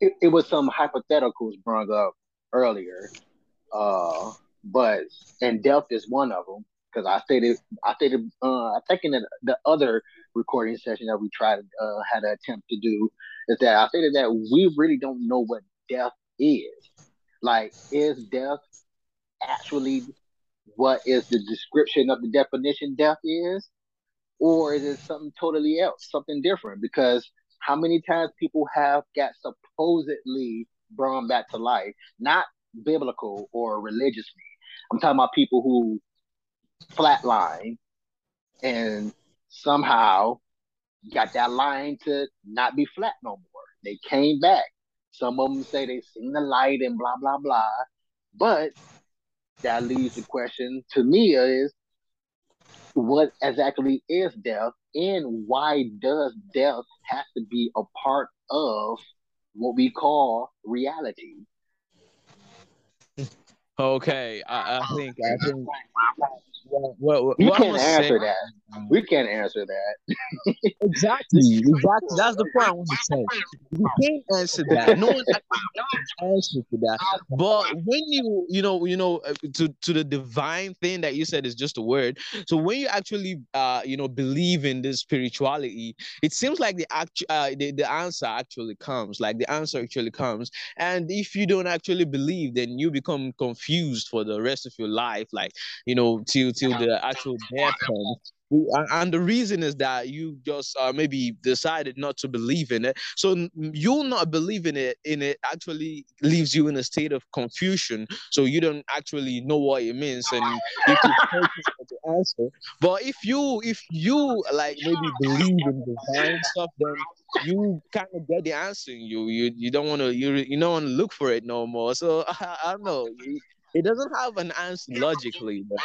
S2: it, it was some hypotheticals brought up earlier, uh, but and death is one of them because I stated I stated uh, I think in the, the other recording session that we tried uh, had an attempt to do is that I stated that we really don't know what death is. Like, is death actually what is the description of the definition death is, or is it something totally else, something different? Because how many times people have got supposedly brought back to life, not biblical or religiously. I'm talking about people who flatline and somehow got that line to not be flat no more. They came back. Some of them say they seen the light and blah blah blah. But that leaves the question to me is what exactly is death and why does death have to be a part of what we call reality?
S3: Okay, I, I think I think well, well,
S2: We can't answer
S3: say-
S2: that. We can't answer that.
S3: Exactly, exactly. That's the point I want to say. You can't answer that. No one can answer to that. But when you, you know, you know, uh, to to the divine thing that you said is just a word. So when you actually, uh, you know, believe in this spirituality, it seems like the act, uh, the, the answer actually comes. Like the answer actually comes. And if you don't actually believe, then you become confused for the rest of your life. Like you know, till till the actual death comes. And- the reason is that you just uh, maybe decided not to believe in it. So you not believing it in it actually leaves you in a state of confusion. So you don't actually know what it means, and you keep the answer. But if you if you like maybe believe in divine stuff, then you kind of get the answer. You you you don't want to you you don't want to look for it no more. So I, I don't know. It, it doesn't have an answer logically. But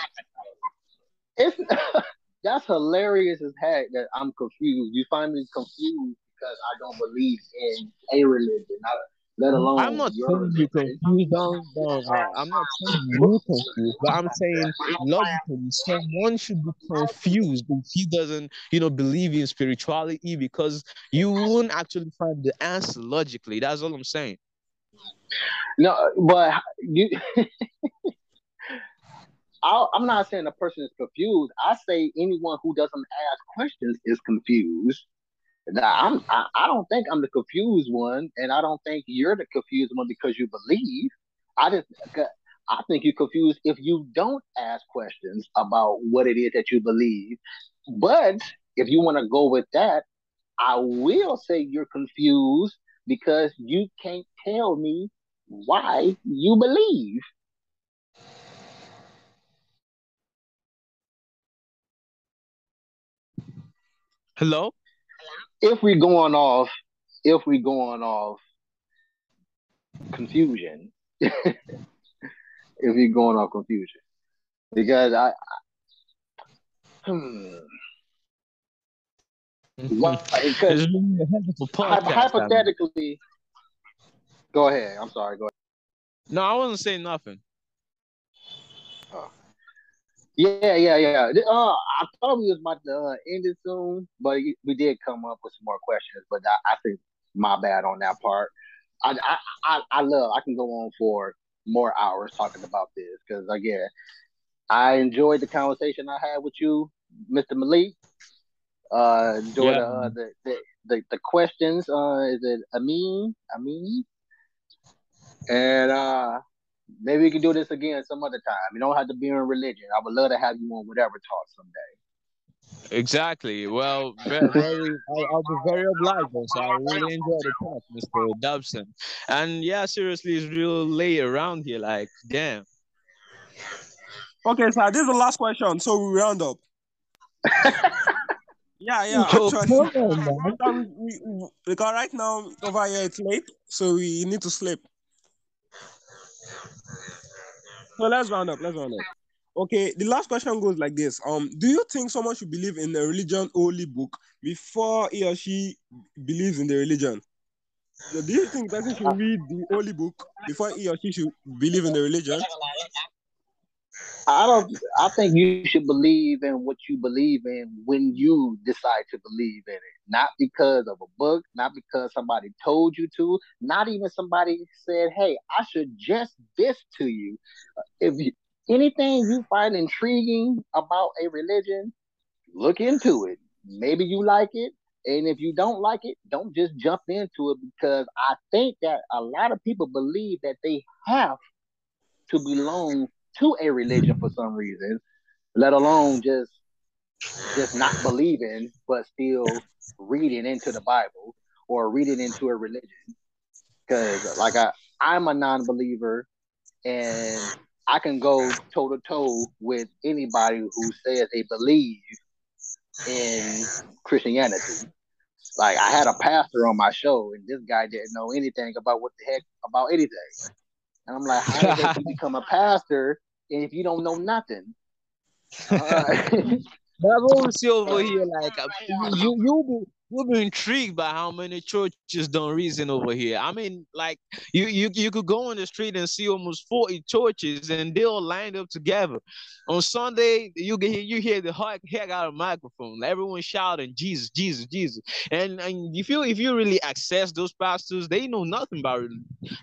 S2: It's that's hilarious as heck that I'm confused. You find me confused because I don't believe in a religion, not, let alone
S3: I'm not saying you confused. Don't, don't, I'm not saying you confused, but I'm saying logically, someone should be confused if he doesn't, you know, believe in spirituality because you won't actually find the answer logically. That's all I'm saying.
S2: No, but you. I, I'm not saying the person is confused. I say anyone who doesn't ask questions is confused. Now, I'm, I, I don't think I'm the confused one, and I don't think you're the confused one because you believe. I just, I think you're confused if you don't ask questions about what it is that you believe. But if you want to go with that, I will say you're confused because you can't tell me why you believe.
S3: Hello?
S2: If we're going off, if we're going off confusion, if we're going off confusion, because I, hmm, why, because
S3: It's really a hell of a
S2: hy-
S3: podcast. man.
S2: hypothetically, go ahead. I'm sorry. Go ahead.
S3: No, I wasn't saying nothing.
S2: Yeah, yeah, yeah. Uh, I thought we was about to uh, end it soon, but we did come up with some more questions. But I, I think my bad on that part. I, I, I, I love. I can go on for more hours talking about this because again, I enjoyed the conversation I had with you, Mr. Malik. Uh, enjoyed
S3: Yeah.
S2: uh, the, the the the questions. Uh, is it Ameen? Ameen? And uh, maybe we can do this again some other time. You don't have to be in religion. I would love to have you on whatever talk someday.
S3: Exactly. Well, very, very I'll, I'll be very obliged. So I really enjoyed the talk, Mr. Dobson. And yeah, seriously, it's real late around here. Like, damn.
S1: Okay, sir, this is the last question, so we round up. yeah, yeah,
S3: Oh,
S1: actually.
S3: on, man.
S1: We, we, because right now over here it's late, so we need to sleep. So let's round up. Let's round up. Okay, the last question goes like this: Um, do you think someone should believe in the religion holy book before he or she believes in the religion? So do you think person should read the holy book before he or she should believe in the religion?
S2: I don't. I think you should believe in what you believe in when you decide to believe in it, not because of a book, not because somebody told you to, not even somebody said, "Hey, I suggest this to you." If you, anything you find intriguing about a religion, look into it. Maybe you like it, and if you don't like it, don't just jump into it because I think that a lot of people believe that they have to belong to a religion for some reason, let alone just just not believing but still reading into the Bible or reading into a religion. Because like I, I'm a non-believer, and I can go toe to toe with anybody who says they believe in Christianity. like I had a pastor on my show, and this guy didn't know anything about what the heck about anything. And I'm like, how did you become a pastor if you don't know nothing?
S3: That's what we see over here. Like uh, you, you be you'll be intrigued by how many churches don't reason over here. I mean, like you, you, you could go on the street and see almost 40 churches and they all lined up together. On Sunday, you get you hear the heck, heck out of microphone, everyone shouting Jesus, Jesus, Jesus. And and if you if you really access those pastors, they know nothing about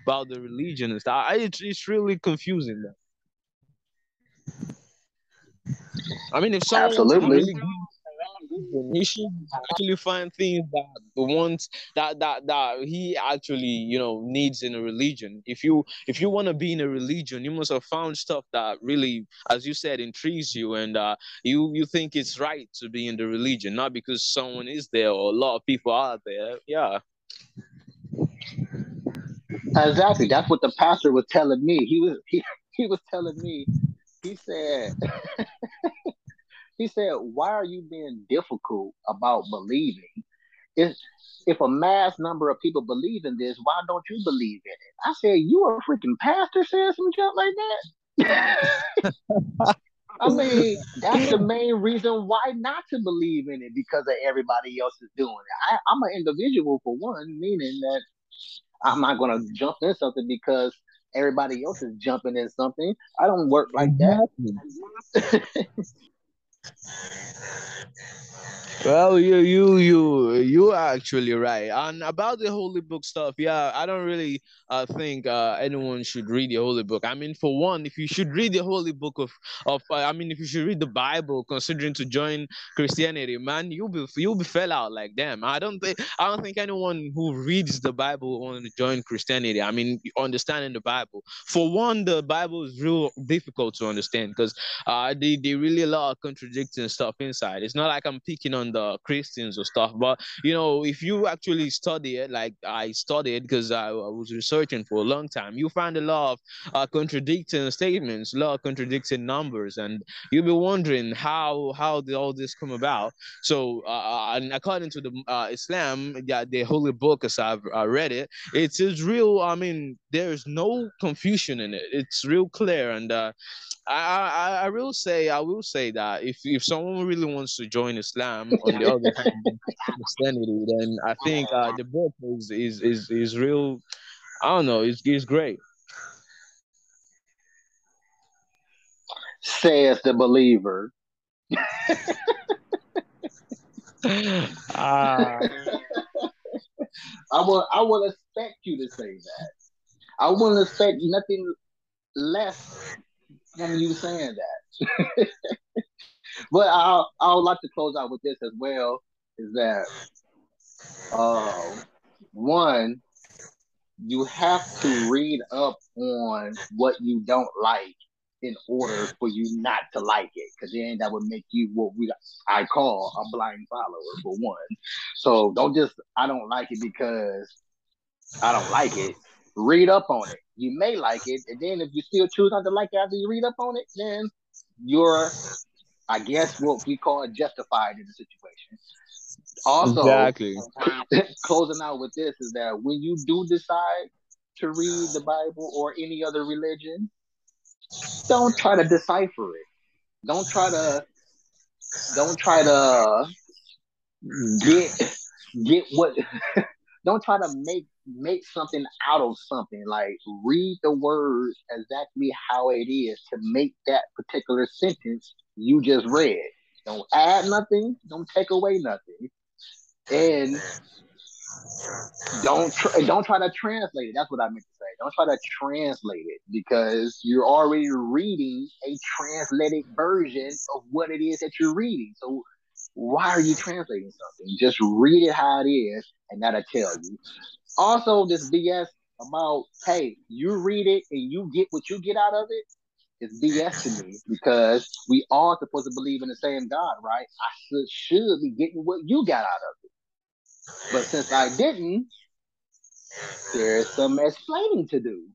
S3: about the religion and stuff. It's, it's really confusing. Them. I mean, if someone
S2: Absolutely.
S3: really he should actually find things that the ones that that that he actually you know needs in a religion. If you if you want to be in a religion, you must have found stuff that really, as you said, intrigues you, and uh, you you think it's right to be in the religion, not because someone is there or a lot of people are there. Yeah.
S2: Exactly. That's what the pastor was telling me. He was he, he was telling me. He said he said, "Why are you being difficult about believing? If if a mass number of people believe in this, why don't you believe in it?" I said, "You a freaking pastor saying some junk like that." I mean, that's the main reason why not to believe in it because of everybody else is doing it. I, I'm an individual for one, meaning that I'm not going to jump in something because everybody else is jumping in something. I don't work like that.
S3: Well, you you you you are actually right. And about the holy book stuff, yeah, I don't really uh, think uh, anyone should read the holy book. I mean, for one, if you should read the holy book of of, uh, I mean, if you should read the Bible, considering to join Christianity, man, you'll be you'll be fell out like them. I don't think I don't think anyone who reads the Bible want to join Christianity. I mean, understanding the Bible. For one, the Bible is real difficult to understand because uh, they they really a lot of contradicting stuff inside. It's not like I'm picking on the Christians or stuff, but you know, if you actually study it, like I studied because I, I, was researching for a long time, you find a lot of uh, contradicting statements, a lot of contradicting numbers, and you'll be wondering how how did all this come about. So, uh, uh and according to the uh, Islam, yeah, the holy book, as I've uh, read it, it's, real. I mean, there's no confusion in it. It's real clear, and uh, I, I I will say I will say that if if someone really wants to join Islam on the other hand Christianity, then I think uh, the book is is is is real. I don't know. It's it's great.
S2: Says the believer.
S3: Ah,
S2: I will I will expect you to say that. I wouldn't expect nothing less than you saying that. but I I would like to close out with this as well. Is that uh, one you have to read up on what you don't like in order for you not to like it, because then that would make you what we I call a blind follower for one. So don't just I don't like it because I don't like it. Read up on it. You may like it, and then if you still choose not to like it after you read up on it, then you're, I guess, what we call justified in the situation. Also,
S3: exactly.
S2: closing out with this is that when you do decide to read the Bible or any other religion, don't try to decipher it. Don't try to don't try to get get what don't try to make make something out of something. Like read the words exactly how it is to make that particular sentence you just read. Don't add nothing, don't take away nothing. And don't tr- don't try to translate it. That's what I meant to say. Don't try to translate it because you're already reading a translated version of what it is that you're reading. So why are you translating something? Just read it how it is, and that'll tell you. Also, this BS about hey, you read it and you get what you get out of it is BS to me because we all supposed to believe in the same God, right? I should should be getting what you got out of it. But since I didn't, there's some explaining to do.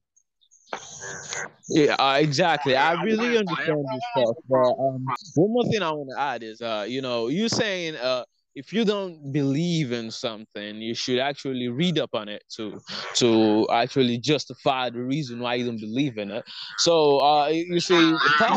S3: Yeah, uh, exactly. I really understand this stuff. But um, one more thing I want to add is, uh, you know, you saying, uh, if you don't believe in something, you should actually read up on it to to actually justify the reason why you don't believe in it. So uh, you see, that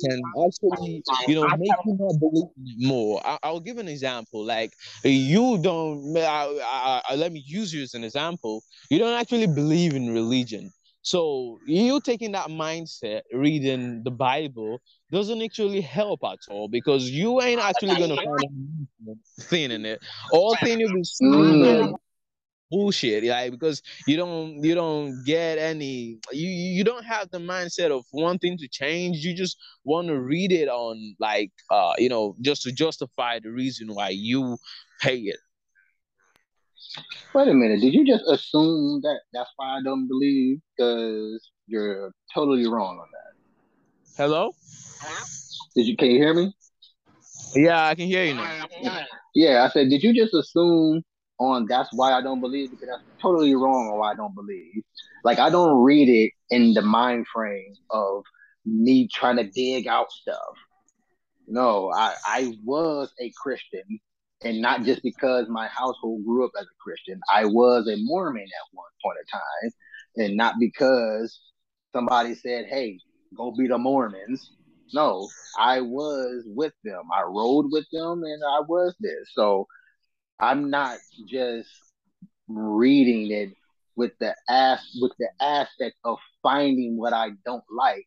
S3: can, actually, you know, make you not believe more. I, will give an example. Like you don't. I, I, let me use you as an example. You don't actually believe in religion. So you taking that mindset, reading the Bible, doesn't actually help at all because you ain't actually gonna find a thing in it. All thing you'll be seeing bullshit like because you don't you don't get any you you don't have the mindset of wanting to change. You just want to read it on like uh you know just to justify the reason why you pay it
S2: wait a minute. Did you just assume that that's why i don't believe because you're totally wrong on that?
S3: Hello?
S2: Did you can you hear me?
S3: Yeah i can hear you now.
S2: Yeah i said did you just assume on that's why I don't believe because that's totally wrong on why I don't believe. Like I don't read it in the mind frame of me trying to dig out stuff. No, I, I was a Christian and not just because my household grew up as a Christian. I was a Mormon at one point in time, and not because somebody said, "Hey, go be the Mormons." No, I was with them. I rode with them, and I was this. So I'm not just reading it with the ass with the aspect of finding what I don't like,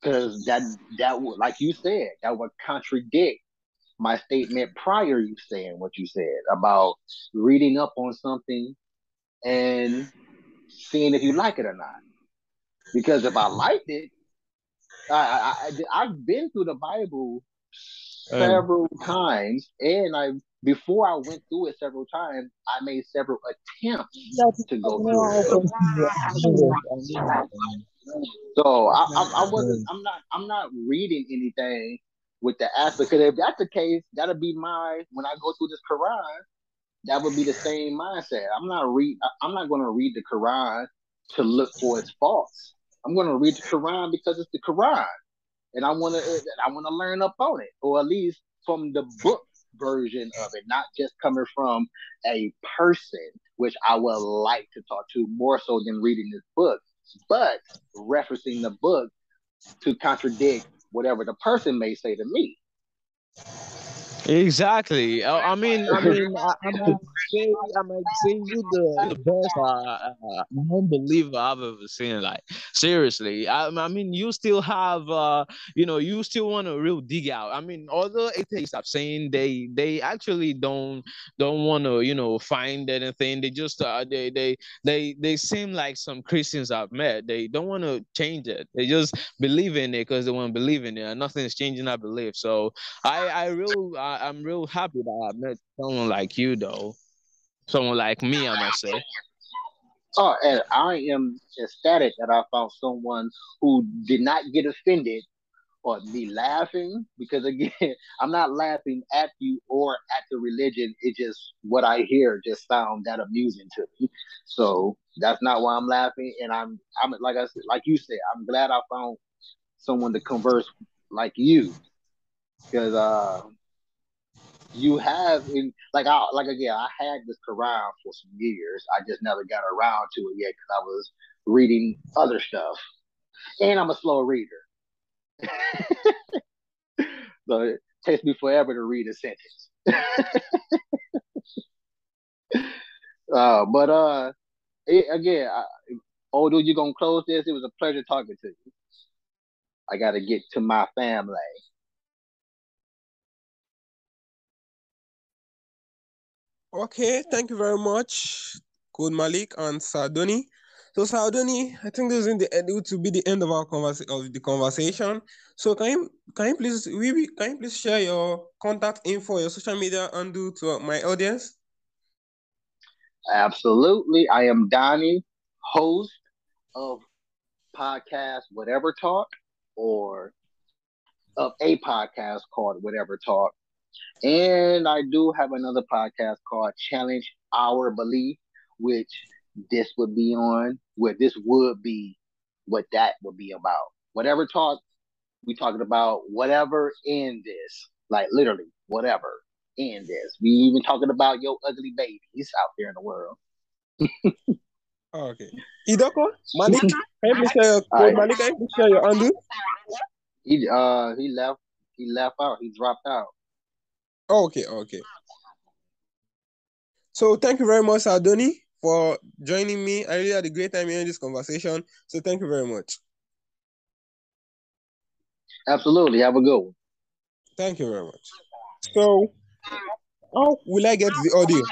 S2: because that that would, like you said, that would contradict my statement prior. You saying what you said about reading up on something and seeing if you like it or not. Because if I liked it, I, I, I have been through the Bible several um, times, and I've before I went through it several times, I made several attempts to go through it. So I, I, I, wasn't. I'm not. I'm not reading anything with the aspect. Because if that's the case, that'll be my when I go through this Quran. That would be the same mindset. I'm not read. I'm not going to read the Quran to look for its faults. I'm going to read the Quran because it's the Quran, and I want to. I want to learn up on it, or at least from the book version of it, not just coming from a person, which I would like to talk to more so than reading this book, but referencing the book to contradict whatever the person may say to me.
S3: Exactly. I, I mean, I mean, I, I might say, I might say you the, the best uh, uh, non-believer I've ever seen. Like seriously, I, I mean, you still have, uh, you know, you still want a real dig out. I mean, although atheists are saying they they actually don't don't want to, you know, find anything. They just uh, they they they they seem like some Christians I've met. They don't want to change it. They just believe in it because they want to believe in it, and nothing's changing. I believe. So I I real. I, I, am real happy that I met someone like you, though. Someone like me, I must say.
S2: Oh, and I am ecstatic that I found someone who did not get offended or me laughing because again, I'm not laughing at you or at the religion. It just what I hear just sound that amusing to me. So that's not why I'm laughing. And I'm I'm like I said, like you said, I'm glad I found someone to converse like you because uh you have in like I like again I had this Quran for some years. I just never got around to it yet because I was reading other stuff, and I'm a slow reader. so it takes me forever to read a sentence. uh, but uh, it, again, I, oh, dude, you gonna close this? It was a pleasure talking to you. I got to get to my family.
S1: Okay, thank you very much, Code Malik and Sardoni. So Sardoni, I think this is in the end it will be the end of our conversation of the conversation. So can you can you please we can you please share your contact info, your social media and do to my audience?
S2: Absolutely. I am Donnie, host of podcast Whatever Talk or of a podcast called Whatever Talk. And I do have another podcast called Challenge Our Belief, which this would be on, where this would be what that would be about. Whatever talk we talking about, whatever in this, like literally whatever. in this. We even talking about your ugly babies out there in the world.
S1: Oh, okay. Idoko, Malik, can you please share your code? Malik, you please your undo?
S2: He uh he left he left out. He dropped out.
S1: Okay, okay. So thank you very much, Adoni, for joining me. I really had a great time hearing this conversation. So thank you very much.
S2: Absolutely. Have a good one.
S1: Thank you very much. So, how will I get the audio?